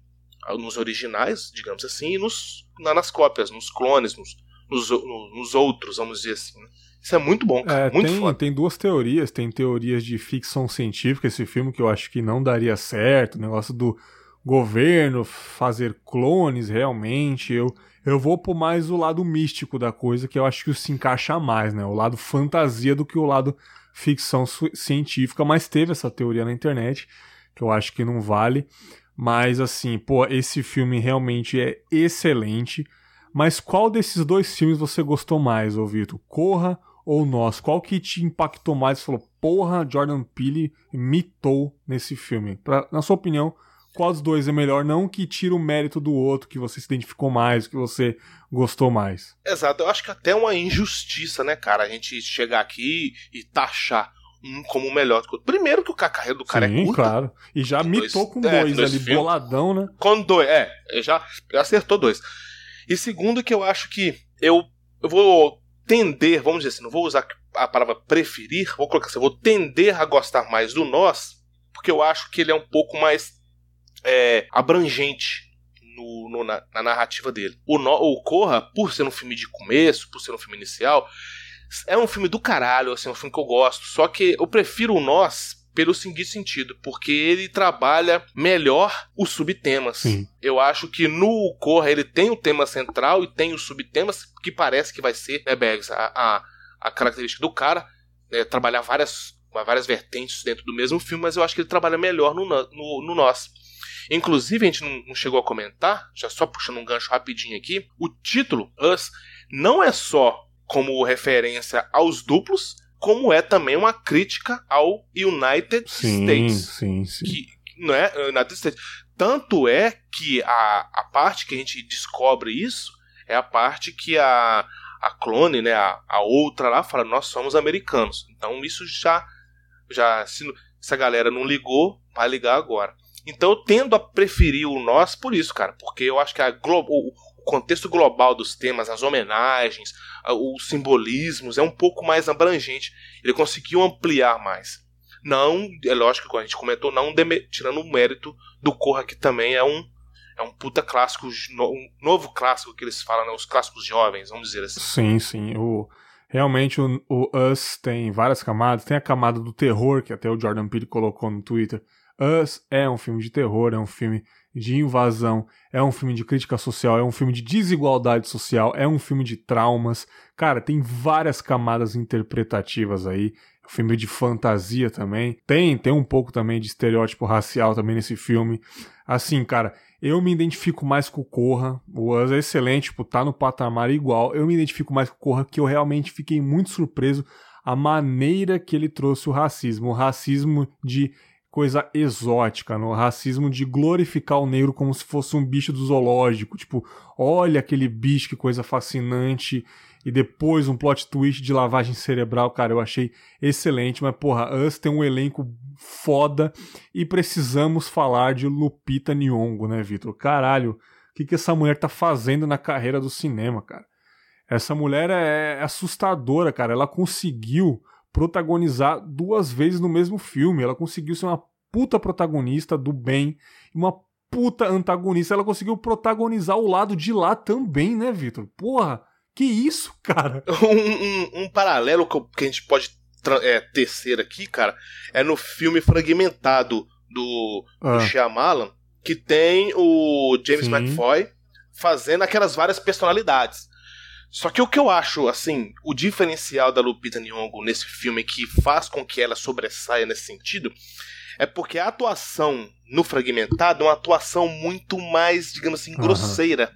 nos originais, digamos assim, e nos, nas cópias, nos clones, nos, nos, nos outros, vamos dizer assim. Né? Isso é muito bom, cara. É, muito tem, foda. tem duas teorias. Tem teorias de ficção científica, esse filme que eu acho que não daria certo, o negócio do governo fazer clones realmente. Eu, eu vou por mais o lado místico da coisa, que eu acho que se encaixa mais, né? O lado fantasia do que o lado ficção científica, mas teve essa teoria na internet, que eu acho que não vale. Mas assim, pô, esse filme realmente é excelente. Mas qual desses dois filmes você gostou mais, ô Vitor? Corra ou Nós? Qual que te impactou mais? Você falou, porra, Jordan Peele mitou nesse filme. Pra, na sua opinião, qual dos dois é melhor, não que tira o mérito do outro, que você se identificou mais, que você gostou mais. Exato, eu acho que até é uma injustiça, né, cara, a gente chegar aqui e taxar um como melhor do que o outro. Primeiro que o carreiro do cara é Sim, é curto. claro. E já mitou dois, com dois, é, dois ali, filmes. boladão, né? Com dois, é, já, já acertou dois. E segundo que eu acho que eu, eu vou tender, vamos dizer assim, não vou usar a palavra preferir, vou colocar assim, eu vou tender a gostar mais do nós, porque eu acho que ele é um pouco mais é, abrangente no, no, na, na, narrativa dele. O, no, o Corra, por ser um filme de começo, por ser um filme inicial, é um filme do caralho, assim, é um filme que eu gosto. Só que eu prefiro o Nós pelo seguinte sentido, porque ele trabalha melhor os subtemas. Sim. Eu acho que no Corra ele tem o tema central e tem os subtemas que parece que vai ser, né, Bags, a, a, a característica do cara, né, trabalhar várias, várias vertentes dentro do mesmo filme, mas eu acho que ele trabalha melhor no, no, no Nós. Inclusive, a gente não, não chegou a comentar, já só puxando um gancho rapidinho aqui, o título Us não é só como referência aos duplos, como é também uma crítica ao United sim, States. Sim, sim. Que, não é? United States. Tanto é que a, a parte que a gente descobre isso é a parte que a, a clone, né, a, a outra lá, fala: Nós somos americanos. Então isso já. já se, se a galera não ligou, vai ligar agora. Então eu tendo a preferir o nós por isso, cara, porque eu acho que a o, contexto global dos temas, as homenagens, os simbolismos é um pouco mais abrangente. Ele conseguiu ampliar mais. Não, é lógico, como a gente comentou, não tirando o mérito do Corra, que também é um é um puta clássico, um novo clássico que eles falam, né? Os clássicos jovens, vamos dizer assim. Sim, sim. O, Realmente o, o Us tem várias camadas. Tem a camada do terror, que até o Jordan Peele colocou no Twitter. Us é um filme de terror, é um filme de invasão, é um filme de crítica social, é um filme de desigualdade social, é um filme de traumas. Cara, tem várias camadas interpretativas aí. É um filme de fantasia também. Tem, tem um pouco também de estereótipo racial também nesse filme. Assim, cara, eu me identifico mais com o Corra. O Us é excelente, tipo, tá no patamar igual. Eu me identifico mais com o Corra, que eu realmente fiquei muito surpreso a maneira que ele trouxe o racismo. O racismo de coisa exótica, no racismo de glorificar o negro como se fosse um bicho do zoológico, tipo, olha aquele bicho, que coisa fascinante, e depois um plot twist de lavagem cerebral, cara, eu achei excelente, mas porra, Us tem um elenco foda e precisamos falar de Lupita Nyong'o, né, Vitor? Caralho, o que que essa mulher tá fazendo na carreira do cinema, cara? Essa mulher é assustadora, cara, ela conseguiu protagonizar duas vezes no mesmo filme. Ela conseguiu ser uma puta protagonista do bem e uma puta antagonista. Ela conseguiu protagonizar o lado de lá também, né, Vitor? Porra, que isso, <laughs> cara? <laughs> Um, um, um paralelo que a gente pode é, tecer aqui, cara, é no filme fragmentado do, ah. do Shyamalan, que tem o James Sim. McFoy fazendo aquelas várias personalidades. Só que o que eu acho, assim, o diferencial da Lupita Nyong'o nesse filme que faz com que ela sobressaia nesse sentido é porque a atuação no Fragmentado é uma atuação muito mais, digamos assim, grosseira.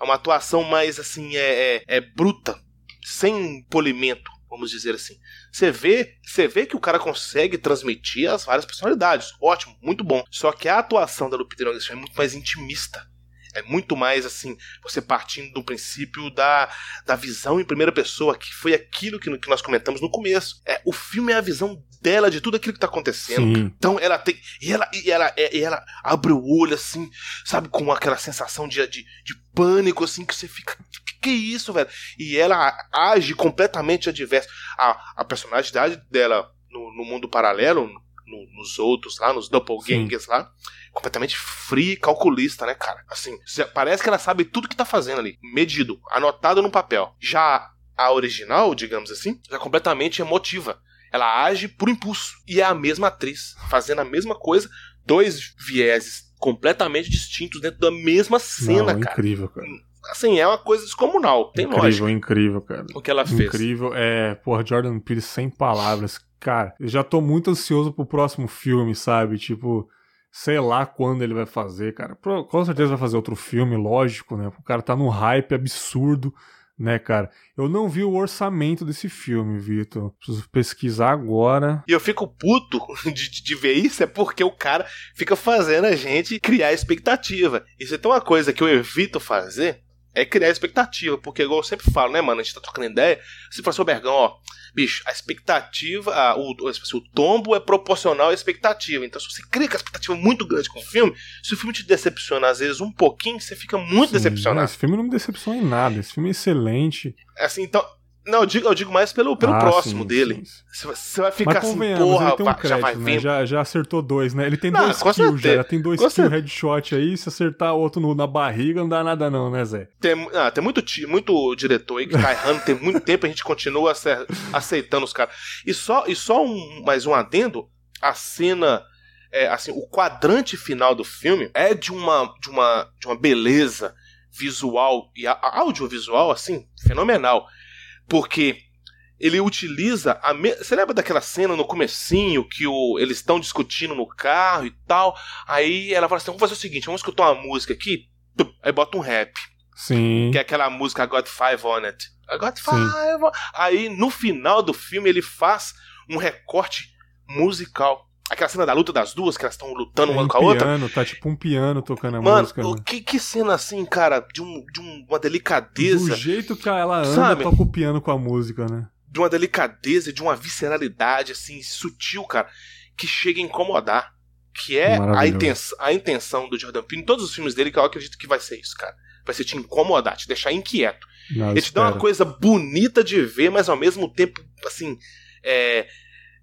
É uma atuação mais, assim, é, é, é bruta, sem polimento, vamos dizer assim. Você vê, você vê que o cara consegue transmitir as várias personalidades. Ótimo, muito bom. Só que a atuação da Lupita Nyong'o é muito mais intimista. É muito mais assim, você partindo do princípio da, da visão em primeira pessoa, que foi aquilo que, que nós comentamos no começo. É, o filme é a visão dela de tudo aquilo que tá acontecendo. Sim. Então ela tem. E ela, e ela, e ela abre o olho assim, sabe, com aquela sensação de, de, de pânico, assim, que você fica. Que, que isso, velho? E ela age completamente adverso. A, a personalidade dela no, no mundo paralelo, no, nos outros lá, nos doppelgangers Sim. lá completamente fria e calculista, né, cara? Assim, parece que ela sabe tudo que tá fazendo ali, medido, anotado no papel. Já a original, digamos assim, é completamente emotiva. Ela age por impulso. E é a mesma atriz, fazendo a mesma coisa, dois vieses completamente distintos dentro da mesma cena, Não, cara. Incrível, cara. Assim, é uma coisa descomunal. Tem incrível, lógica. Incrível, cara. O que ela fez. Incrível. É, porra, Jordan Peele sem palavras. Cara, eu já tô muito ansioso pro próximo filme, sabe? Tipo, sei lá quando ele vai fazer, cara. Com certeza vai fazer outro filme, lógico, né? O cara tá num hype absurdo, né, cara? Eu não vi o orçamento desse filme, Vitor. Preciso pesquisar agora. E eu fico puto <laughs> de, de, ver isso, é porque o cara fica fazendo a gente criar expectativa. Isso é tão uma coisa que eu evito fazer, é criar expectativa, porque igual eu sempre falo, né, mano, a gente tá trocando ideia, se for seu Bergão, ó, bicho, a expectativa, a, o, o, o, tombo é proporcional à expectativa, então se você cria uma expectativa muito grande com o filme, se o filme te decepciona às vezes um pouquinho, você fica muito Sim, decepcionado. Esse filme não me decepciona em nada, esse filme é excelente. Assim, então, não, eu digo, eu digo mais pelo, pelo ah, próximo sim, dele. Você vai ficar assim, porra, um crédito, já vai né? Já, já acertou dois, né? Ele tem não, dois kills já, já tem dois kills headshot aí, se acertar outro no, na barriga não dá nada não, né, Zé? Tem, ah, tem muito, muito diretor aí que tá errando, tem muito tempo a gente continua aceitando os caras. E só, e só um, mais um adendo, a cena... É, assim, o quadrante final do filme é de uma, de uma, de uma beleza visual e audiovisual, assim, fenomenal. Porque ele utiliza a me... Você lembra daquela cena no comecinho que o... eles estão discutindo no carro e tal? Aí ela fala assim: vamos fazer o seguinte, vamos escutar uma música aqui. Aí bota um rap. Sim. Que é aquela música I Got Five on It. I Got Five. Aí no final do filme ele faz um recorte musical. Aquela cena da luta das duas, que elas estão lutando é uma com a outra. Piano, tá tipo um piano tocando a Mano, música. Mano, né? que, que cena assim, cara, de, um, de uma delicadeza. Do jeito que ela anda, sabe? toca o piano com a música, né? De uma delicadeza, de uma visceralidade, assim, sutil, cara, que chega a incomodar. Que é a intenção, a intenção do Jordan Peele em todos os filmes dele, que eu acredito que vai ser isso, cara. Vai ser te incomodar, te deixar inquieto. Não, Ele te dá uma coisa bonita de ver, mas ao mesmo tempo, assim, é,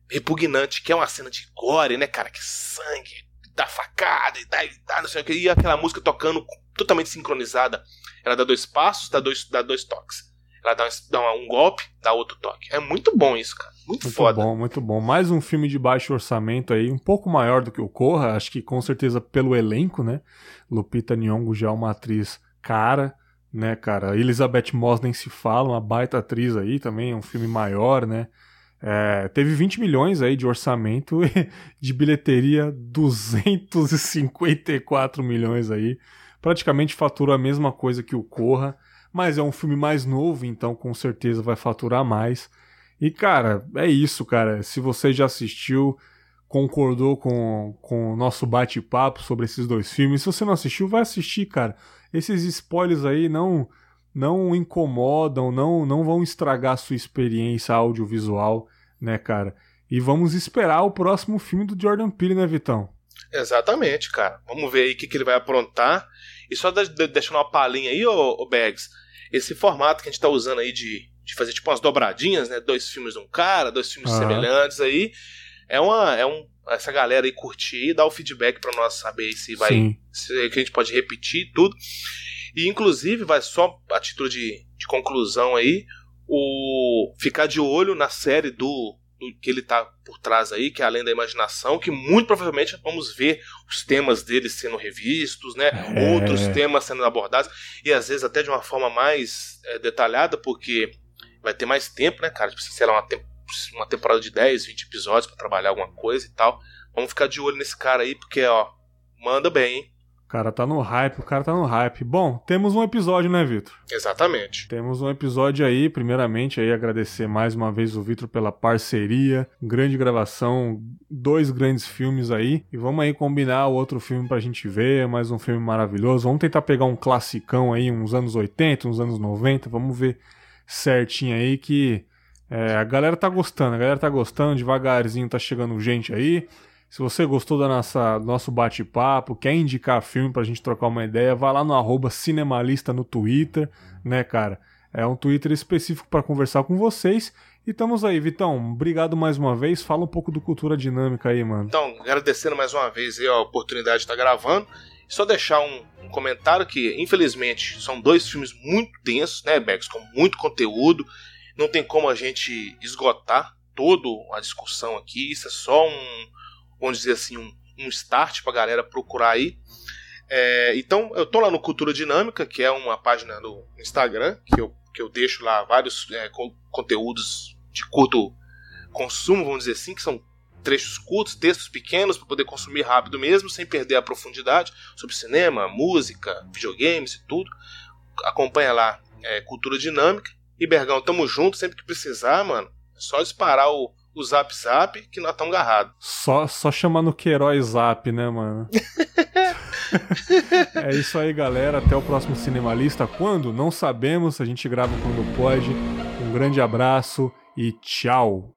repugnante, que é uma cena de gore, né, cara? Que sangue, dá facada e dá, e dá não sei o que. E aquela música tocando totalmente sincronizada. Ela dá dois passos, dá dois, dá dois toques. ela dá um, dá um golpe, dá outro toque. É muito bom isso, cara. Muito, muito foda. Muito bom, muito bom. Mais um filme de baixo orçamento aí, um pouco maior do que o Corra, acho que com certeza pelo elenco, né? Lupita Nyong'o já é uma atriz cara, né, cara? Elizabeth Moss nem se fala, uma baita atriz aí também, é um filme maior, né? É, teve 20 milhões aí de orçamento <laughs> e de bilheteria 254 milhões aí. Praticamente faturou a mesma coisa que o Corra, mas é um filme mais novo, então com certeza vai faturar mais. E cara, é isso, cara. Se você já assistiu, concordou com, com o nosso bate-papo sobre esses dois filmes, se você não assistiu, vai assistir, cara. Esses spoilers aí não não incomodam, não, não vão estragar a sua experiência audiovisual, né, cara? E vamos esperar o próximo filme do Jordan Peele, né, Vitão? Exatamente, cara. Vamos ver aí o que, que ele vai aprontar. E só deixando uma palhinha aí, ô, ô Bags, esse formato que a gente tá usando aí de, de fazer tipo umas dobradinhas, né? Dois filmes de um cara, dois filmes semelhantes aí. É uma. É um, essa galera aí curtir e dar o feedback para nós saber se vai. Se a gente pode repetir tudo. E inclusive, vai só a título de, de conclusão aí, o ficar de olho na série do, do, que ele tá por trás aí, que é Além da Imaginação, que muito provavelmente vamos ver os temas dele sendo revistos, né? É. Outros temas sendo abordados, e às vezes até de uma forma mais é, detalhada, porque vai ter mais tempo, né, cara? Tipo, sei lá, uma, te uma temporada de 10, 20 episódios para trabalhar alguma coisa e tal. Vamos ficar de olho nesse cara aí, porque, ó, manda bem, hein? O cara tá no hype, o cara tá no hype. Bom, temos um episódio, né, Vitor? Exatamente. Temos um episódio aí, primeiramente aí agradecer mais uma vez o Vitor pela parceria, grande gravação, dois grandes filmes aí. E vamos aí combinar outro filme pra gente ver, mais um filme maravilhoso. Vamos tentar pegar um classicão aí, uns anos 80, uns anos 90, vamos ver certinho aí que é, a galera tá gostando, a galera tá gostando, devagarzinho tá chegando gente aí. Se você gostou da nossa nosso bate-papo, quer indicar filme pra gente trocar uma ideia, vá lá no cinemalista no Twitter, né, cara? É um Twitter específico para conversar com vocês. E estamos aí, Vitão. Obrigado mais uma vez. Fala um pouco do Cultura Dinâmica aí, mano. Então, agradecendo mais uma vez a oportunidade de estar gravando. Só deixar um, um, comentário que, infelizmente, são dois filmes muito densos, né, Bex? Com muito conteúdo. Não tem como a gente esgotar toda a discussão aqui. Isso é só um, vamos dizer assim, um, um start para a galera procurar aí. É, então, eu tô lá no Cultura Dinâmica, que é uma página no Instagram, que eu, que eu deixo lá vários é, conteúdos de curto consumo, vamos dizer assim, que são trechos curtos, textos pequenos, para poder consumir rápido mesmo, sem perder a profundidade sobre cinema, música, videogames e tudo. Acompanha lá é, Cultura Dinâmica. E Bergão, tamo junto, sempre que precisar, mano. É só disparar o, o Zap Zap que nós estamos agarrados. Só, só chamando Queiroz Zap, né, mano? <laughs> é isso aí, galera. Até o próximo Cinemalista. Quando? Não sabemos. A gente grava quando pode. Um grande abraço e tchau.